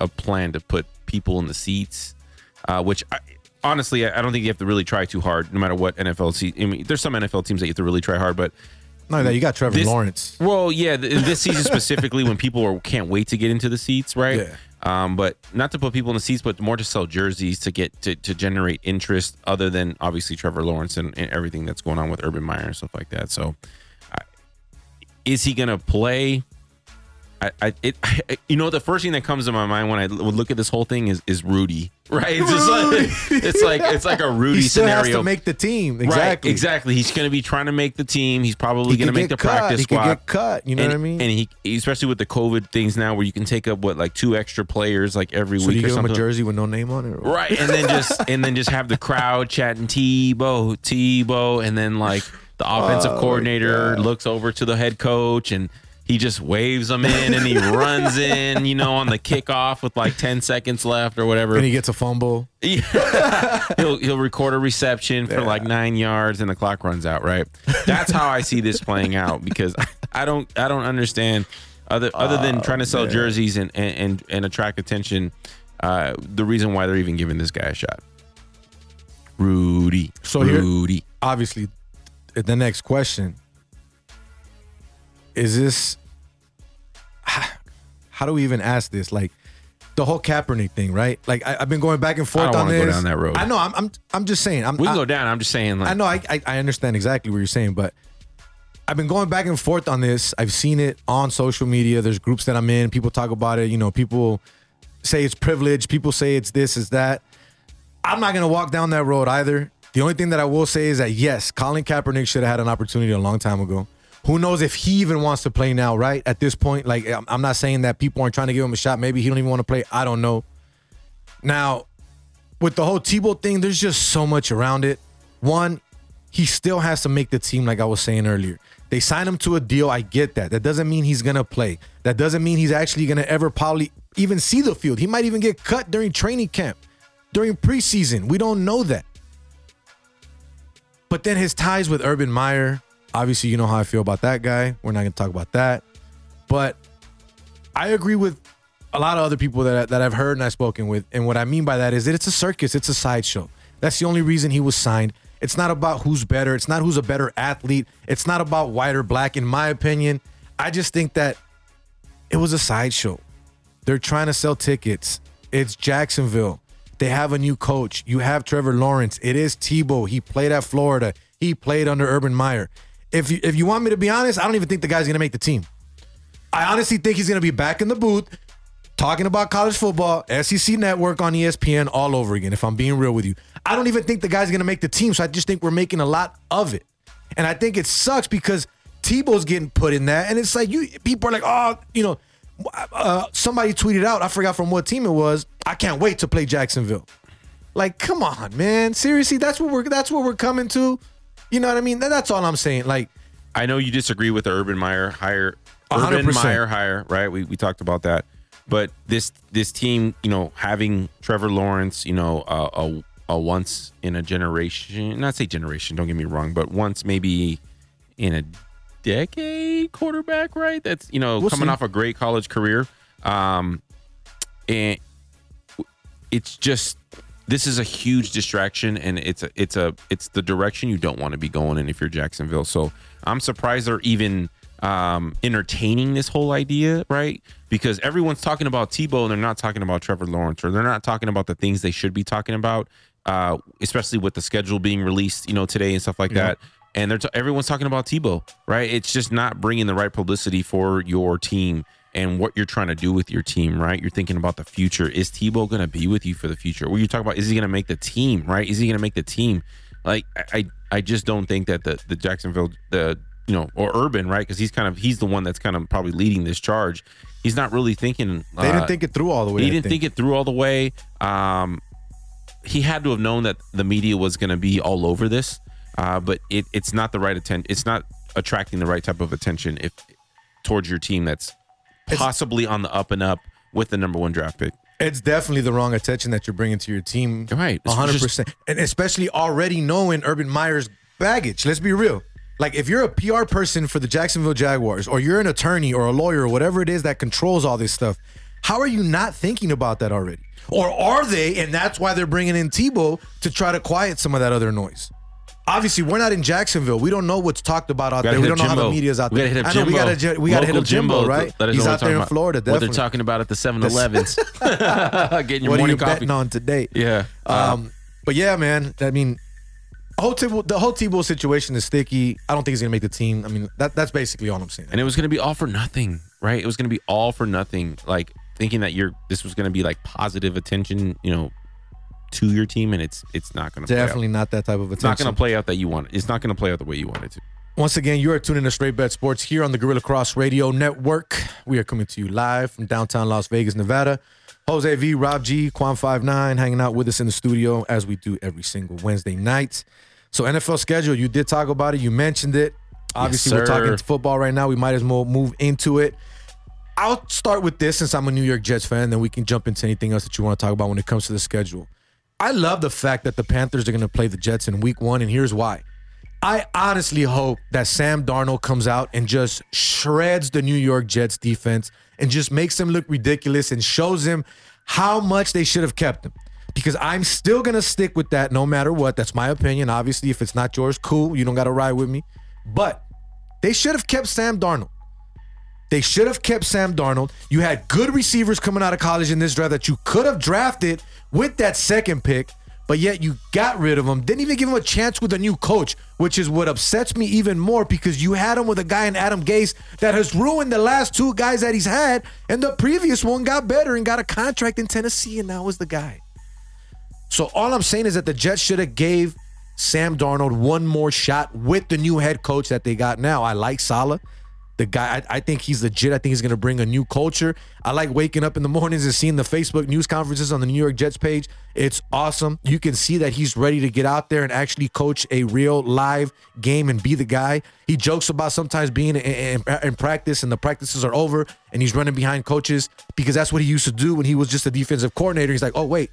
a plan to put people in the seats, uh, which I, honestly I I don't think you have to really try too hard, no matter what NFL. Se- I mean, there's some NFL teams that you have to really try hard, but No, that you got Trevor this- Lawrence. well, yeah, th- this season specifically, when people are, can't wait to get into the seats, right? Yeah. Um, but not to put people in the seats, but more to sell jerseys to get to, to generate interest, other than obviously Trevor Lawrence and, and everything that's going on with Urban Meyer and stuff like that. So, is he gonna play? I, I, it, I, you know, the first thing that comes to my mind when I look at this whole thing is is Rudy, right? It's just like it's like it's like a Rudy He still scenario. has to make the team. Right, Exactly. exactly. He's going to be trying to make the team. He's probably He going to make the cut. practice He could squad. get cut. You know and, what I mean? And he, especially with the COVID things now, where you can take up what like two extra players like every so week you or give him something. a jersey with no name on it. or- Right, and then just and then just have the crowd chanting Tebow, Tebow, and then like the offensive Oh, coordinator God. looks over to the head coach and he just waves them in and he runs in, you know, on the kickoff with like ten seconds left or whatever. And he gets a fumble. Yeah. he'll he'll record a reception for like nine yards and the clock runs out. Right. That's how I see this playing out because I don't I don't understand other other than trying to sell jerseys and and and, and attract attention. Uh, the reason why they're even giving this guy a shot. Rudy. So here- Rudy. Obviously, the next question is this. How do we even ask this? Like the whole Kaepernick thing, right? Like I, I've been going back and forth on this. go down that road. I know. I'm. I'm. I'm just saying. I'm. We can I- go down. I'm just saying like I know. I, I I understand exactly what you're saying, but I've been going back and forth on this. I've seen it on social media. There's groups that I'm in. People talk about it. You know, people say it's privilege. People say it's this, is that. I'm not gonna walk down that road either. The only thing that I will say is that yes, Colin Kaepernick should have had an opportunity a long time ago. Who knows if he even wants to play now? Right at this point, like I'm not saying that people aren't trying to give him a shot. Maybe he don't even want to play. I don't know. Now, with the whole Tebow thing, there's just so much around it. One, he still has to make the team, like I was saying earlier. They signed him to a deal. I get that. That doesn't mean he's gonna play. That doesn't mean he's actually gonna ever probably even see the field. He might even get cut during training camp, during preseason. We don't know that. But then his ties with Urban Meyer, obviously, you know how I feel about that guy. We're not gonna talk about that. But I agree with a lot of other people that that I've heard and I've spoken with. And what I mean by that is that it's a circus, it's a sideshow. That's the only reason he was signed. It's not about who's better. It's not who's a better athlete. It's not about white or black, in my opinion. I just think that it was a sideshow. They're trying to sell tickets. It's Jacksonville. They have a new coach. You have Trevor Lawrence. It is Tebow. He played at Florida. He played under Urban Meyer. If you, if you want me to be honest, I don't even think the guy's going to make the team. I honestly think he's going to be back in the booth talking about college football, SEC Network on ESPN all over again, if I'm being real with you. I don't even think the guy's going to make the team. So I just think we're making a lot of it. And I think it sucks because Tebow's getting put in that. And it's like, you people are like, oh, you know, uh, somebody tweeted out, I forgot from what team it was, I can't wait to play Jacksonville. Like, come on, man. Seriously, that's what we're that's what we're coming to. You know what I mean? That's all I'm saying. Like, I know you disagree with the Urban Meyer hire. Urban 100%. Meyer hire, right? We, we talked about that. But this this team, you know, having Trevor Lawrence, you know, uh, a a once in a generation, not say generation, don't get me wrong, but once maybe in a decade quarterback, right? That's you know We'll coming see. off a great college career, um, and it's just this is a huge distraction, and it's a it's a it's the direction you don't want to be going in if you're Jacksonville. So I'm surprised they're even um, entertaining this whole idea, right? Because everyone's talking about Tebow and they're not talking about Trevor Lawrence, or they're not talking about the things they should be talking about, uh, especially with the schedule being released, you know, today and stuff like that. And they're t- everyone's talking about Tebow, right? It's just not bringing the right publicity for your team and what you're trying to do with your team, right? You're thinking about the future. Is Tebow going to be with you for the future? What you talk about? Is he going to make the team, right? Is he going to make the team? Like I, I just don't think that the the Jacksonville the you know or Urban right because he's kind of he's the one that's kind of probably leading this charge. He's not really thinking. they uh, didn't think it through all the way. he didn't think. it through all the way. Um, he had to have known that the media was going to be all over this, uh, but it, it's not the right attention. It's not attracting the right type of attention if towards your team that's possibly on the up and up with the number one draft pick. It's definitely the wrong attention that you're bringing to your team. Right. It's 100%. and especially already knowing Urban Meyer's baggage. Let's be real. Like, if you're a PR person for the Jacksonville Jaguars, or you're an attorney or a lawyer or whatever it is that controls all this stuff, how are you not thinking about that already? Or are they, and that's why they're bringing in Tebow to try to quiet some of that other noise? Obviously, we're not in Jacksonville. We don't know what's talked about out there. We don't know how the Jimbo. media's out We there. hit I know we gotta ju- we gotta hit up Jimbo, right? Let us He's out there in talking Florida. about. What they're talking about at the 7-Elevens. Getting your what are morning you coffee. betting on today? Yeah. Uh, Um, but yeah, man. I mean, whole Tebow, the whole Tebow situation is sticky. I don't think he's gonna make the team. I mean, that that's basically all I'm saying. and it was going to be all for nothing, right? It was going to be all for nothing. Like thinking that you're this was going to be like positive attention, you know, to your team, and it's it's not going to Definitely not that type of It's not going to play out that you want. It's not going to play out the way you want it to. Once again, you are tuning in to Straight Bet Sports here on the Guerilla Cross Radio Network. We are coming to you live from downtown Las Vegas, Nevada. Jose V, Rob G, Quan59 hanging out with us in the studio as we do every single Wednesday night. So NFL schedule, you did talk about it. You mentioned it. Obviously, we're talking football right now. We might as well move into it. I'll start with this since I'm a New York Jets fan, then we can jump into anything else that you want to talk about when it comes to the schedule. I love the fact that the Panthers are going to play the Jets in week one, and here's why. I honestly hope that Sam Darnold comes out and just shreds the New York Jets defense and just makes them look ridiculous and shows them how much they should have kept him. Because I'm still going to stick with that no matter what. That's my opinion. Obviously, if it's not yours, cool. You don't got to ride with me. But they should have kept Sam Darnold. They should have kept Sam Darnold. You had good receivers coming out of college in this draft that you could have drafted with that second pick, but yet you got rid of him. Didn't even give him a chance with a new coach, which is what upsets me even more because you had him with a guy in Adam Gase that has ruined the last two guys that he's had, and the previous one got better and got a contract in Tennessee, and now is the guy. So all I'm saying is that the Jets should have gave Sam Darnold one more shot with the new head coach that they got now. I like Salah. The guy, I, I think he's legit. I think he's going to bring a new culture. I like waking up in the mornings and seeing the Facebook news conferences on the New York Jets page. It's awesome. You can see that he's ready to get out there and actually coach a real live game and be the guy. He jokes about sometimes being in, in, in practice and the practices are over and he's running behind coaches because that's what he used to do when he was just a defensive coordinator. He's like, oh, wait,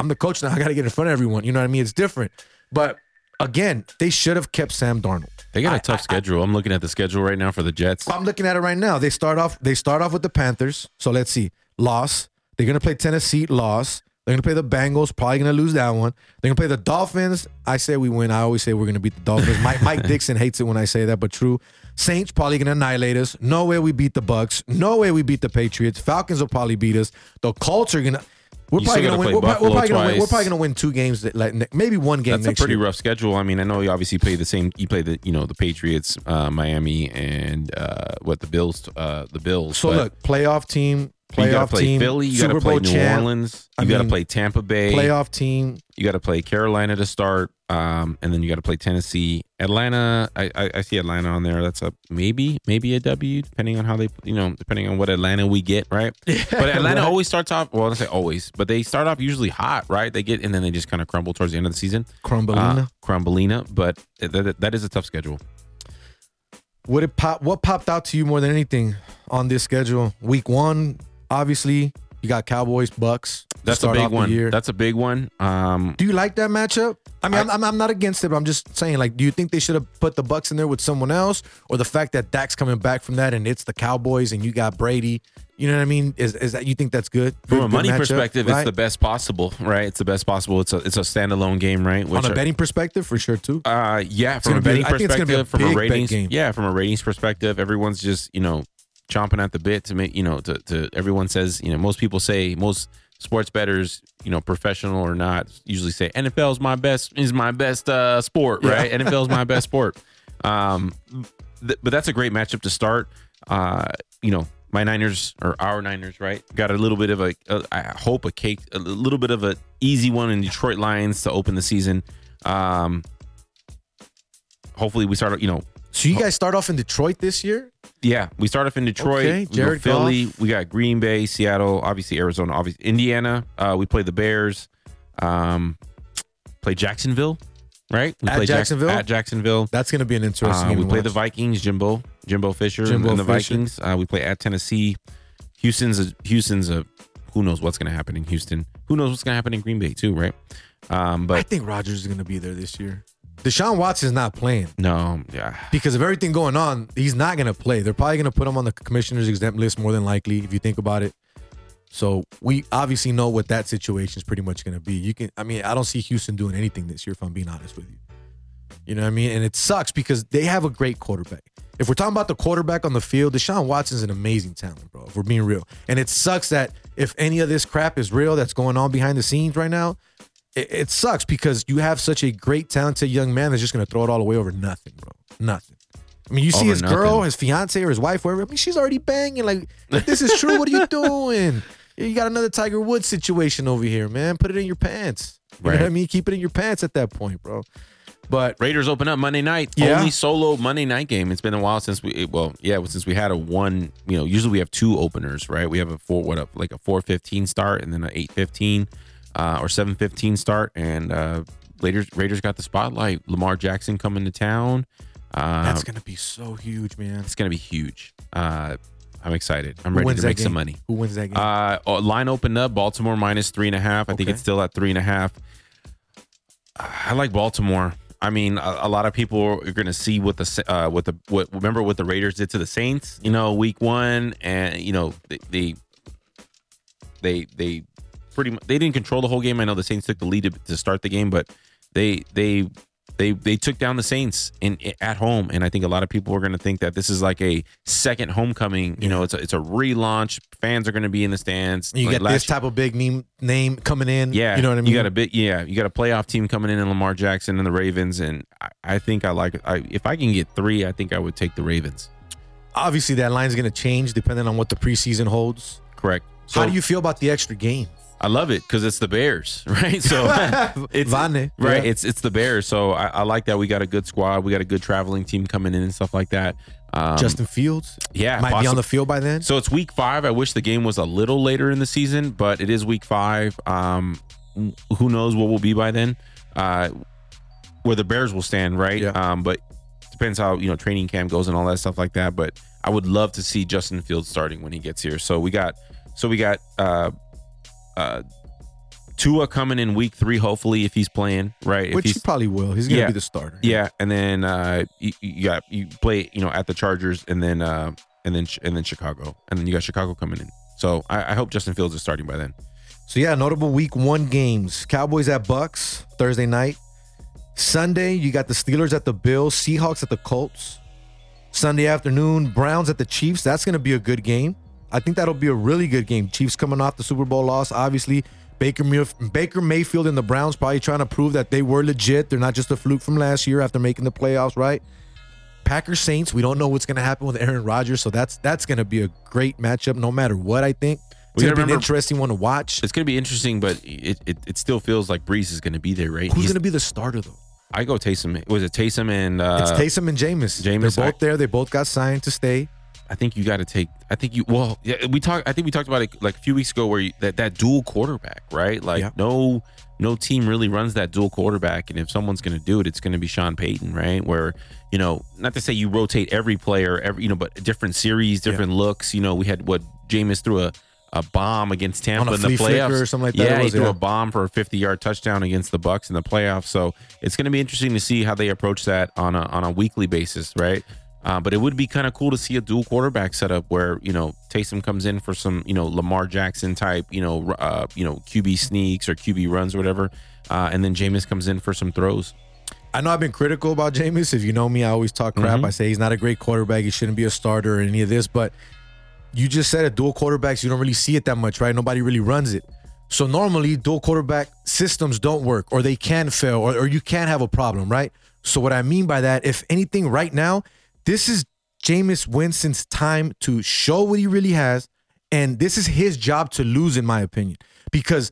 I'm the coach now. I got to get in front of everyone. You know what I mean? It's different. But again, they should have kept Sam Darnold. They got a I- tough I- schedule. I'm looking at the schedule right now for the Jets. I'm looking at it right now. They start off. They start off with the Panthers. So let's see. Loss. They're gonna play Tennessee. Loss. They're gonna play the Bengals. Probably gonna lose that one. They're gonna play the Dolphins. I say we win. I always say we're gonna beat the Dolphins. Mike, Mike Dixon hates it when I say that, but true. Saints probably gonna annihilate us. No way we beat the Bucks. No way we beat the Patriots. Falcons will probably beat us. The Colts are gonna. We're probably gonna win. We're, probably- we're probably gonna win. We're probably gonna win two games. That, like, maybe one game That's a pretty year. rough schedule. I mean, I know you obviously play the same. You play the you know the Patriots, uh, Miami, and uh, what the Bills, uh, the Bills. So look, playoff team, you got playoff to play team, Philly. You got to play Bowl New champ, Orleans. You got to play Tampa Bay. playoff team. You got to play Carolina to start, um, and then you got to play Tennessee, Atlanta. I, I, I see Atlanta on there. That's a maybe, maybe a W, depending on how they, you know, depending on what Atlanta we get, right? but Atlanta right. always starts off. Well, I say always, but they start off usually hot, right? They get and then they just kind of crumble towards the end of the season. Crumbleina. Uh, Crumbleina, but that, that, that is a tough schedule. What it pop? What popped out to you more than anything on this schedule? Week one, obviously, you got Cowboys, Bucks. That's a big one. That's a big one. Um, do you like that matchup? I mean, I- am I'm, I'm not against it, but I'm just saying, like, do you think they should have put the Bucks in there with someone else, or the fact that Dak's coming back from that and it's the Cowboys and you got Brady? You know what I mean? Is is that you think that's good from Good- a money matchup, perspective, right? it's the best possible, right? It's the best possible. It's a it's a standalone game, right? on a are- betting perspective for sure too. Uh, yeah, from gonna a be a- betting I think it's gonna be a perspective, from a big bet ratings, game. yeah, from a ratings perspective, everyone's just you know chomping at the bit to make you know to to everyone says you know most people say most sports betters you know professional or not usually say NFL is my best is my best uh sport right? NFL is my best sport. Um th- but that's a great matchup to start. Uh you know my Niners or our Niners right got a little bit of a, a I hope a cake a little bit of a easy one in Detroit Lions to open the season. Um hopefully we start you know So you guys start off in Detroit this year? yeah, we start off in Detroit. Okay, we go Jared Philly. Goff. We got Green Bay, Seattle, obviously Arizona, obviously Indiana. Uh, we play the Bears. Um, play Jacksonville, right? We At play Jack- Jacksonville? at Jacksonville. That's going to be an interesting Uh, game. we to play the watch. Vikings, Jimbo, Jimbo Fisher, Jimbo and the Fisher. Vikings. Uh, we play at Tennessee. Houston's a, Houston's a who knows what's going to happen in Houston. Who knows what's going to happen in Green Bay too, right? Um, I but think Rodgers is going to be there this year. Deshaun Watson's not playing no, yeah, because of everything going on. He's not going to play. They're probably going to put him on the commissioner's exempt list more than likely, if you think about it. So we obviously know what that situation is pretty much going to be. You can, I mean, I don't see Houston doing anything this year, if I'm being honest with you. You know what I mean? And it sucks because they have a great quarterback. If we're talking about the quarterback on the field, Deshaun Watson's an amazing talent, bro. If we're being real, and it sucks that if any of this crap is real that's going on behind the scenes right now, it, it sucks because you have such a great, talented young man that's just going to throw it all away over nothing, bro. Nothing. I mean, you see Over his girl, his fiance, or his wife, whatever. I mean, she's already banging. Like, if this is true, what are you doing? You got another Tiger Woods situation over here, man. Put it in your pants. You know Right. what I mean? Keep it in your pants at that point, bro. But Raiders open up Monday night. Yeah. Only solo Monday night game. It's been a while since we well, yeah, since we had a one, you know, usually we have two openers, right? We have a four what up like a 4:15 start and then an 8:15 uh or 7:15 start and uh Raiders Raiders got the spotlight. Lamar Jackson coming to town. Uh that's gonna be so huge, man. it's going to be huge. Uh I'm excited. I'm Who ready wins to that make some money. Who wins that game? Uh, oh, line opened up. Baltimore minus three and a half. I think Okay. it's still at three and a half. I like Baltimore. I mean, a, a lot of people are going to see what the Sa- uh, what the what remember what the Raiders did to the Saints. You know, week one, and you know they they they, they pretty much they didn't control the whole game. I know the Saints took the lead to, to start the game, but they they they they took down the Saints in at home, and I think a lot of people are going to think that this is like a second homecoming. You know, it's a, it's a relaunch. Fans are going to be in the stands. you Like get this type of big name name coming in. yeah, you know what I mean. You got a bit, yeah. You got a playoff team coming in, and Lamar Jackson and the Ravens, and I, I think I like. I, if I can get three, I think I would take the Ravens. Obviously, that line's gonna change depending on what the preseason holds. Correct. So How do you feel about the extra game? I love it because it's the Bears, right? So it's Vane, right. yeah. It's it's the Bears. So I, I like that we got a good squad. We got a good traveling team coming in and stuff like that. Um, Justin Fields yeah, might be on the field by then. So it's week five. I wish the game was a little later in the season, but it is week five. Um, who knows what will be by then? Uh, where the Bears will stand, right? Yeah. Um, but depends how you know training camp goes and all that stuff like that. But I would love to see Justin Fields starting when he gets here. So we got, so we got uh, uh, Tua coming in week three. Hopefully, if he's playing, right? If Which he probably will. He's gonna Yeah. be the starter. yeah, and then uh, you, you got you play you know at the Chargers, and then uh, and then and then Chicago, and then you got Chicago coming in. So I, I hope Justin Fields is starting by then. So yeah, notable week one games. Cowboys at Bucks Thursday night. Sunday, you got the Steelers at the Bills, Seahawks at the Colts. Sunday afternoon, Browns at the Chiefs. That's gonna be a good game. I think that'll be a really good game. Chiefs coming off the Super Bowl loss, obviously. Baker Baker Mayfield and the Browns probably trying to prove that they were legit. They're not just a fluke from last year after making the playoffs, right? Packers Saints. We don't know what's gonna happen with Aaron Rodgers, so that's that's gonna be a great matchup no matter what. I think it's gonna be an interesting one to watch. It's gonna be interesting, but it it, it still feels like Brees is gonna be there, right? Who's He's- gonna be the starter though? I go Taysom. Was it Taysom and uh, It's Taysom and Jameis. Jameis, They're both there. They both got signed to stay. I think you got to take. I think you. Well, yeah, we talked. I think we talked about it like a few weeks ago, where you, that that dual quarterback, right? Like Yeah. no, no team really runs that dual quarterback, and if someone's going to do it, it's going to be Sean Payton, right? Where you know, not to say you rotate every player, every you know, but different series, different looks. You know, we had what Jameis threw a. A bomb against Tampa in the playoffs, or something like that Yeah, it he was, threw yeah. a bomb for a 50-yard touchdown against the Bucks in the playoffs. So it's going to be interesting to see how they approach that on a on a weekly basis, right? Uh, but it would be kind of cool to see a dual quarterback setup where you know Taysom comes in for some you know Lamar Jackson type you know uh, you know QB sneaks or QB runs or whatever, uh, and then Jameis comes in for some throws. I know I've been critical about Jameis. If you know me, I always talk crap. Mhm. I say he's not a great quarterback. He shouldn't be a starter or any of this. But you just said it, dual quarterbacks, you don't really see it that much, right? Nobody really runs it. So normally dual quarterback systems don't work or they can fail or, or you can have a problem, right? So what I mean by that, if anything right now, this is Jameis Winston's time to show what he really has. And this is his job to lose, in my opinion. Because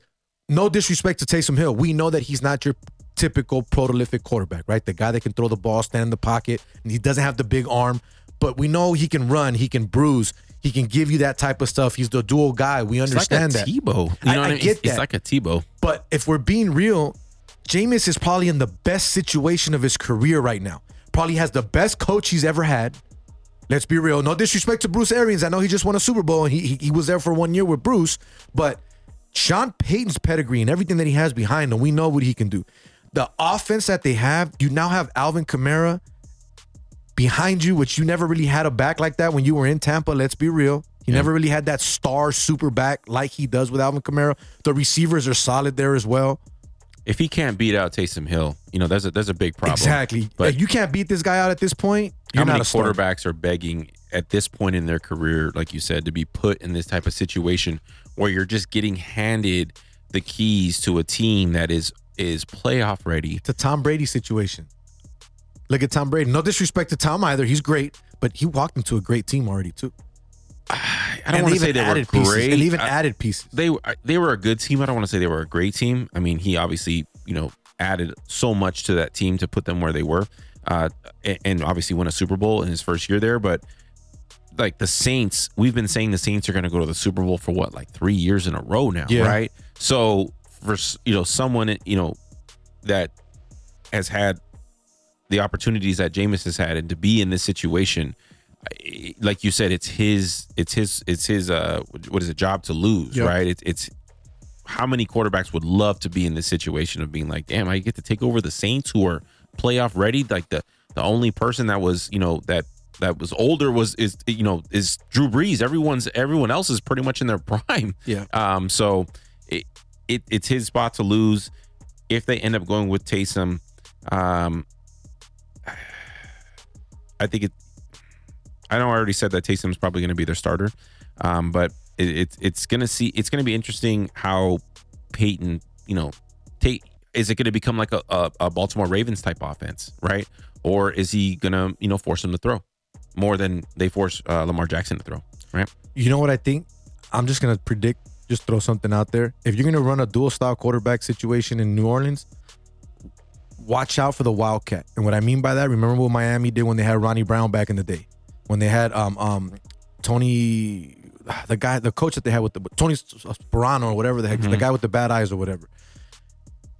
no disrespect to Taysom Hill, we know that he's not your typical prolific quarterback, right? The guy that can throw the ball, stand in the pocket, and he doesn't have the big arm, but we know he can run, he can bruise, he can give you that type of stuff. He's the dual guy. We understand it's like that. Tebow. You I- know what I I, mean? get It's, it's that. like a Tebow. But if we're being real, Jameis is probably in the best situation of his career right now. Probably has the best coach he's ever had. Let's be real. No disrespect to Bruce Arians. I know he just won a Super Bowl and he, he, he was there for one year with Bruce, but Sean Payton's pedigree and everything that he has behind him, we know what he can do. The offense that they have, you now have Alvin Kamara behind you, which you never really had a back like that when you were in Tampa. Let's be real. You never really had that star super back like he does with Alvin Kamara. The receivers are solid there as well. If he can't beat out Taysom Hill, you know, there's a there's a big problem. Exactly. But Like, you can't beat this guy out at this point. You're how many not a starter. quarterbacks are begging at this point in their career, like you said, to be put in this type of situation where you're just getting handed the keys to a team that is is playoff ready? It's a Tom Brady situation. Look at Tom Brady. No disrespect to Tom either. He's great, but he walked into a great team already too. I don't want to say they were added pieces, great. and even I- added pieces. they were they were a good team. I don't want to say they were a great team. I mean, he obviously you know added so much to that team to put them where they were, uh, and, and obviously won a Super Bowl in his first year there. But like the Saints, we've been saying the Saints are going to go to the Super Bowl for what like three years in a row now, Yeah. right? So for you know someone you know that has had the opportunities that Jameis has had and to be in this situation like you said it's his it's his it's his uh what is it job to lose Yep. right? It's it's how many quarterbacks would love to be in this situation of being like damn I get to take over the Saints who are playoff ready? Like the the only person that was you know that that was older was is you know is Drew Brees. Everyone's everyone else is pretty much in their prime. Yeah. um so it, it it's his spot to lose. If they end up going with Taysom um I think it I know I already said that Taysom's probably going to be their starter, um, but it, it's it's going to see it's going to be interesting how Payton, you know, take is it going to become like a, a, a Baltimore Ravens type offense, right? Or is he going to you know force him to throw more than they force uh, Lamar Jackson to throw, right? You know what I think? I'm just gonna predict. Just throw something out there. If you're gonna run a dual style quarterback situation in New Orleans, watch out for the Wildcat. And what I mean by that, remember what Miami did when they had Ronnie Brown back in the day. When they had um um Tony, the guy, the coach that they had with the Tony Sparano or whatever the heck, the guy with the bad eyes or whatever.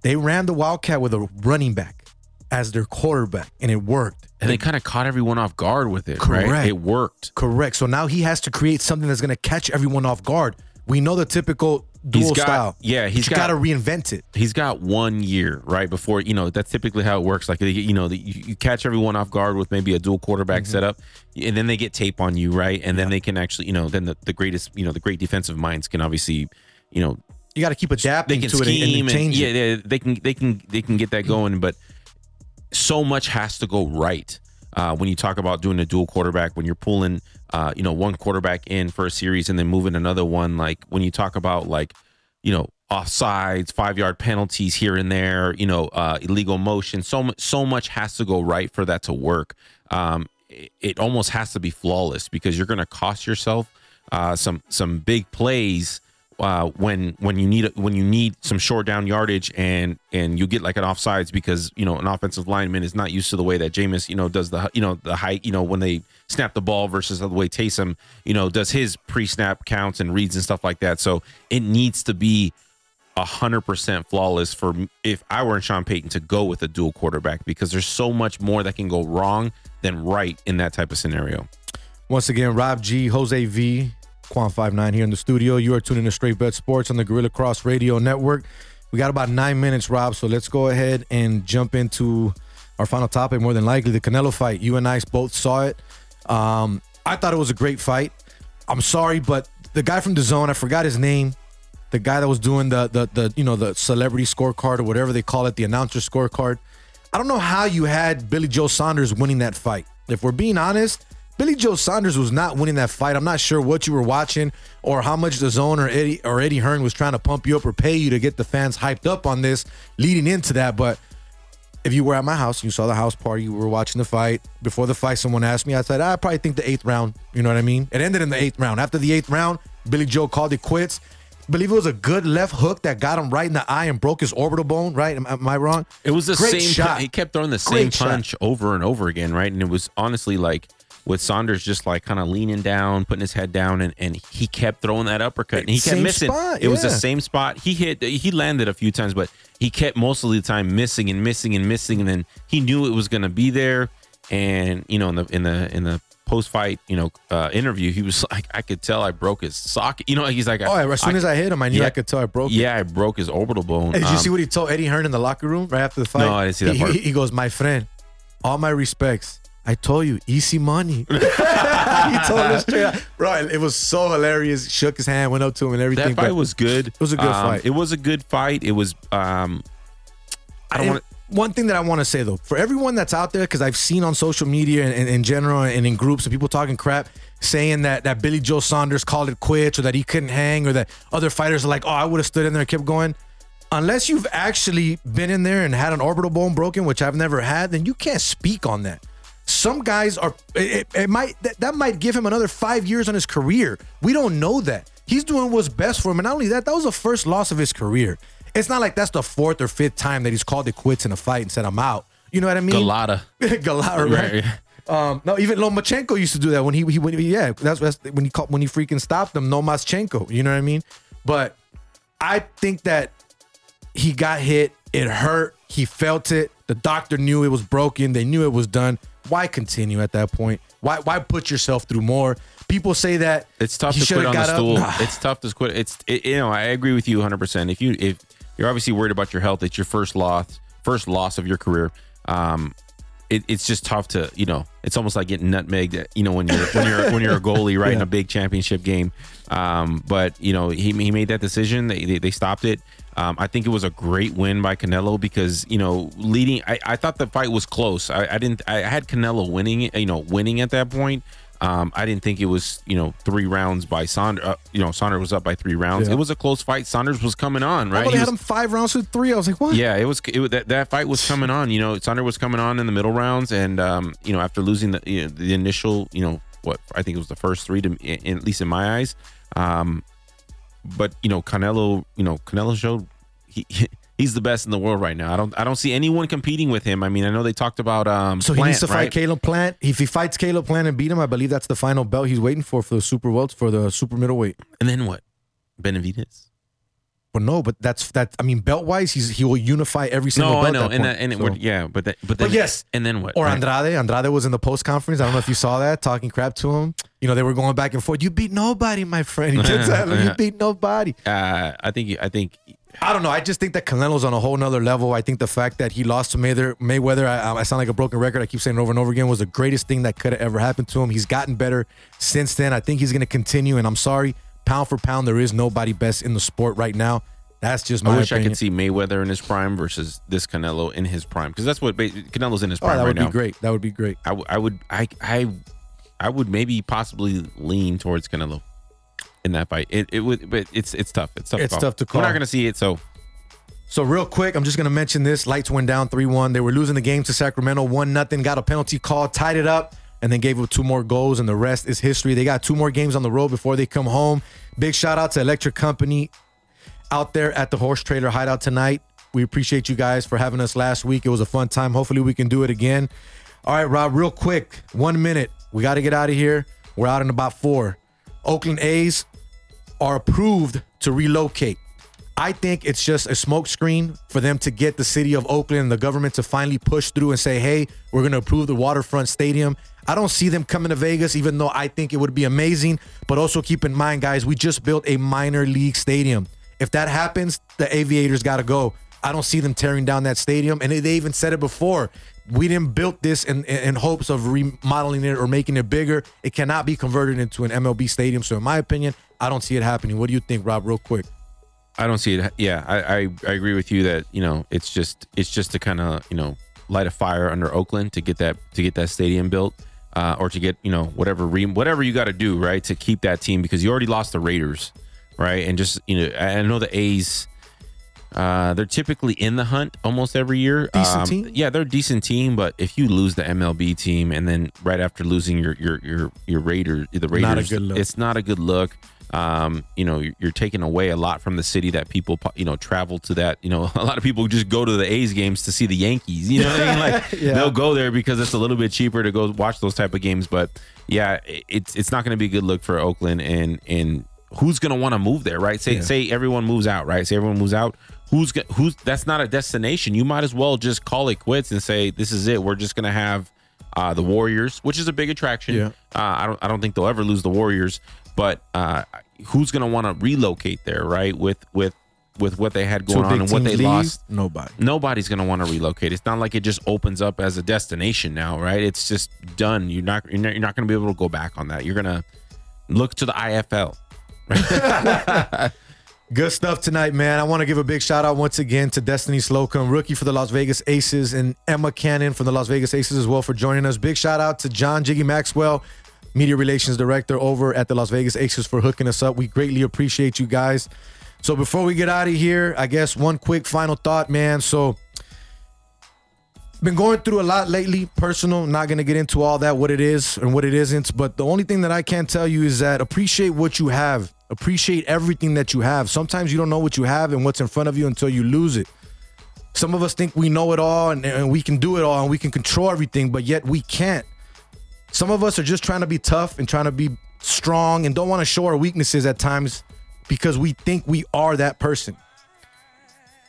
They ran the Wildcat with a running back as their quarterback, and it worked. And they kind of caught everyone off guard with it, Correct. right? It worked. Correct. So now he has to create something that's going to catch everyone off guard. We know the typical dual He's got- style. yeah, he's got to reinvent it. He's got one year, right? Before, you know, that's typically how it works. Like, you know, the, you, you catch everyone off guard with maybe a dual quarterback Mm-hmm. setup, and then they get tape on you, right? And then they can actually, you know, then the, the greatest, you know, the great defensive minds can obviously, you know, You got to keep adapting to it and- and, and, change yeah, it. yeah, they can they can they can get that going, but so much has to go right uh, when you talk about doing a dual quarterback. When you're pulling, uh, you know, one quarterback in for a series and then moving another one. Like when you talk about like, you know, offsides, five yard penalties here and there, you know, uh, illegal motion. So much so much has to go right for that to work. Um, it, it almost has to be flawless because you're going to cost yourself uh, some some big plays uh, when when you need when you need some short down yardage and and you get like an offsides because you know an offensive lineman is not used to the way that Jameis you know does the you know the height you know when they snap the ball versus the way Taysom you know does his pre snap counts and reads and stuff like that. So it needs to be a hundred percent flawless for if I were in Sean Payton to go with a dual quarterback because there's so much more that can go wrong than right in that type of scenario. Once again, Rob G, Jose V, Quan Five Nine here in the studio. You are tuning to Straight Bet Sports on the Guerilla Cross Radio Network. We got about nine minutes, Rob. So let's go ahead and jump into our final topic. More than likely, the Canelo fight. You and I both saw it. Um, I thought it was a great fight. I'm sorry, but the guy from the zone, I forgot his name. The guy that was doing the the the you know the celebrity scorecard or whatever they call it, the announcer scorecard. I don't know how you had Billy Joe Saunders winning that fight. If we're being honest, Billy Joe Saunders was not winning that fight. I'm not sure what you were watching or how much the zone or Eddie or Eddie Hearn was trying to pump you up or pay you to get the fans hyped up on this leading into that. But if you were at my house, and you saw the house party, you were watching the fight. Before the fight, someone asked me, I said, I probably think the eighth round. You know what I mean? It ended in the eighth round. After the eighth round, Billy Joe called it quits. Believe it was a good left hook that got him right in the eye and broke his orbital bone. Right? Am, am I wrong? It was the Great same. shot. He kept throwing the same Great shot. punch over and over again, right? And it was honestly like with Saunders just like kind of leaning down, putting his head down, and, and he kept throwing that uppercut, and he kept Same missing. spot, it was the same spot. He hit. He landed a few times, but he kept most of the time missing and missing and missing, and then he knew it was going to be there. And you know, in the in the in the post fight, you know, uh, interview, he was like, I could tell I broke his socket. You know, he's like, Oh, as soon as I hit him, I knew I could tell I broke it. Yeah, I broke his orbital bone. Did you Um, see what he told Eddie Hearn in the locker room right after the fight? No, I didn't see that He- part. He, he goes, "My friend, all my respects. I told you, easy money." he told him straight out. Bro, it was so hilarious. Shook his hand, went up to him, and everything. That fight was good. It was a good fight. It was a good fight. It was. um I don't want One thing that I want to say though, for everyone that's out there, because I've seen on social media and, and in general and in groups of people talking crap, saying that that Billy Joe Saunders called it quits or that he couldn't hang or that other fighters are like, oh, I would have stood in there and kept going. Unless you've actually been in there and had an orbital bone broken, which I've never had, then you can't speak on that. Some guys are. It, it might that, that might give him another five years on his career. We don't know that. He's doing what's best for him, and not only that, that was the first loss of his career. It's not like that's the fourth or fifth time that he's called it quits in a fight and said, "I'm out." You know what I mean? Galata. Galata, right? Um, no, even Lomachenko used to do that when he, he when he, yeah, that's, that's when he called when he freaking stopped him. Nomaschenko, you know what I mean? But I think that he got hit. It hurt. He felt it. The doctor knew it was broken. They knew it was done. Why continue at that point? Why why put yourself through more? People say that It's tough to quit on the stool. Nah. It's tough to quit. It's it, you know I agree with you 100. percent If you if you're obviously worried about your health, it's your first loss, first loss of your career. Um, it, it's just tough to you know. It's almost like getting nutmegged. You know when you're when you're when you're a goalie right in a big championship game. Um, but you know he he made that decision. They they, they stopped it. Um, I think it was a great win by Canelo because you know leading. I, I thought the fight was close. I, I didn't. I had Canelo winning. You know winning at that point. Um, I didn't think it was, you know, three rounds by Saunders. Uh, you know, Saunders was up by three rounds. Yeah. It was a close fight. Saunders was coming on, right? thought He had was- him five rounds to three. I was like, what? yeah, it was. It that, that fight was coming on. You know, Saunders was coming on in the middle rounds, and um, you know, after losing the you know, the initial, you know, what I think it was the first three to, in, at least in my eyes. Um, but you know, Canelo, you know, Canelo showed he he's the best in the world right now. I don't I don't see anyone competing with him. I mean, I know they talked about um. So he needs to fight right? Caleb Plant. If he fights Caleb Plant and beat him, I believe that's the final belt he's waiting for for the super welts for the super middleweight. and then what? Benavides. But no, but that's that. I mean, belt wise, he's he will unify every single No, belt. I know, and point. that, and it So- would, yeah, but that, but But yes. and then what? Or right? Andrade. Andrade was in the post conference. I don't know if you saw that, talking crap to him. You know, they were going back and forth. You beat nobody, my friend. He. You beat nobody. Uh, I think I think I don't know. I just think that Canelo's on a whole nother level. I think the fact that he lost to Mayweather, Mayweather I, I sound like a broken record. I keep saying it over and over again, was the greatest thing that could have ever happened to him. He's gotten better since then. I think he's going to continue. And I'm sorry, pound for pound, there is nobody best in the sport right now. That's just my I wish opinion. I could see Mayweather in his prime versus this Canelo in his prime because that's what Canelo's in his prime. Oh, that right would be great. That would be great. I, w- I would I I I would maybe possibly lean towards Canelo in that fight. It it would, but it's it's tough. It's tough. It's to call. tough to call. We're not gonna see it, so So real quick, I'm just gonna mention this. Lights went down 3-1. They were losing the game to Sacramento, one nothing. Got a penalty call, tied it up, and then gave up two more goals, and the rest is history. They got two more games on the road before they come home. Big shout out to Electric Company out there at the Horse Trailer Hideout tonight. We appreciate you guys for having us last week. It was a fun time. Hopefully, we can do it again. All right, Rob, real quick, one minute. We got to get out of here. We're out in about four. Oakland A's are approved to relocate. I think it's just a smokescreen for them to get the city of Oakland and the government to finally push through and say, hey, we're going to approve the waterfront stadium. I don't see them coming to Vegas, even though I think it would be amazing. But also keep in mind, guys, we just built a minor league stadium. If that happens, the Aviators got to go. I don't see them tearing down that stadium. And they even said it before. We didn't build this in, in, hopes of remodeling it or making it bigger. It cannot be converted into an MLB stadium. So, in my opinion, I don't see it happening. What do you think, Rob? Real quick. I don't see it. Yeah, I, I I agree with you that you know it's just it's just to kind of you know light a fire under Oakland to get that to get that stadium built. Uh, or to get you know whatever re- whatever you got to do right to keep that team because you already lost the Raiders, right? And just you know I know the A's, uh, they're typically in the hunt almost every year. Decent Um, team? yeah, they're a decent team, but if you lose the MLB team and then right after losing your your your your Raiders, the Raiders, Not a good look. it's not a good look. Um, you know, you're, taking away a lot from the city that people, you know, travel to that. You know, a lot of people just go to the A's games to see the Yankees. You know what I mean? Like Yeah. they'll go there because it's a little bit cheaper to go watch those type of games. But yeah, it's it's not going to be a good look for Oakland and and who's going to want to move there, right? Say Yeah. say everyone moves out, right? Say everyone moves out. Who's who's that's not a destination. You might as well just call it quits and say this is it. We're just going to have uh, the Warriors, which is a big attraction. Yeah. Uh, I don't I don't think they'll ever lose the Warriors, but uh, who's going to want to relocate there, right? With with with what they had Two going on and what they leave, lost. Nobody. Nobody's going to want to relocate. It's not like it just opens up as a destination now, right? It's just done. You're not you're not, you're not going to be able to go back on that. You're going to look to the IFL. Good stuff tonight, man. I want to give a big shout out once again to Destiny Slocum, rookie for the Las Vegas Aces, and Emma Cannon from the Las Vegas Aces as well for joining us. Big shout out to John Giggy Maxwell, media relations director over at the Las Vegas Aces for hooking us up. We greatly appreciate you guys. So before we get out of here, I guess one quick final thought, man. So been going through a lot lately, personal. Not gonna get into all that, what it is and what it isn't. But the only thing that I can tell you is that appreciate what you have. Appreciate everything that you have. Sometimes you don't know what you have and what's in front of you until you lose it. Some of us think we know it all and, and we can do it all and we can control everything, but yet we can't. Some of us are just trying to be tough and trying to be strong and don't want to show our weaknesses at times because we think we are that person.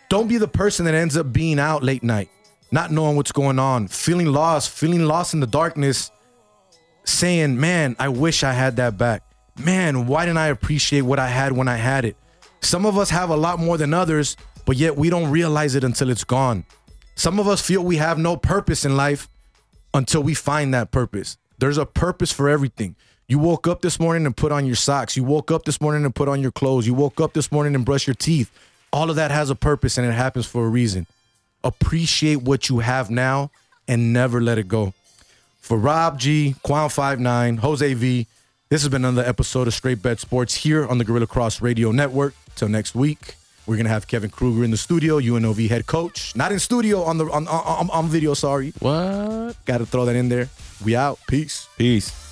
Don't be the person that ends up being out late night, not knowing what's going on, feeling lost, feeling lost in the darkness, saying, Man, I wish I had that back. Man, why didn't I appreciate what I had when I had it? Some of us have a lot more than others, but yet we don't realize it until it's gone. Some of us feel we have no purpose in life until we find that purpose. There's a purpose for everything. You woke up this morning and put on your socks. You woke up this morning and put on your clothes. You woke up this morning and brush your teeth. All of that has a purpose and it happens for a reason. Appreciate what you have now and never let it go. For Rob G, Quan59, Jose V, this has been another episode of Straight Bet Sports here on the Guerilla Cross Radio Network. Till next week, we're gonna have Kevin Kruger in the studio, UNLV head coach. Not in studio on the on on, on, on video. Sorry, What? got to throw that in there. We out. Peace. Peace.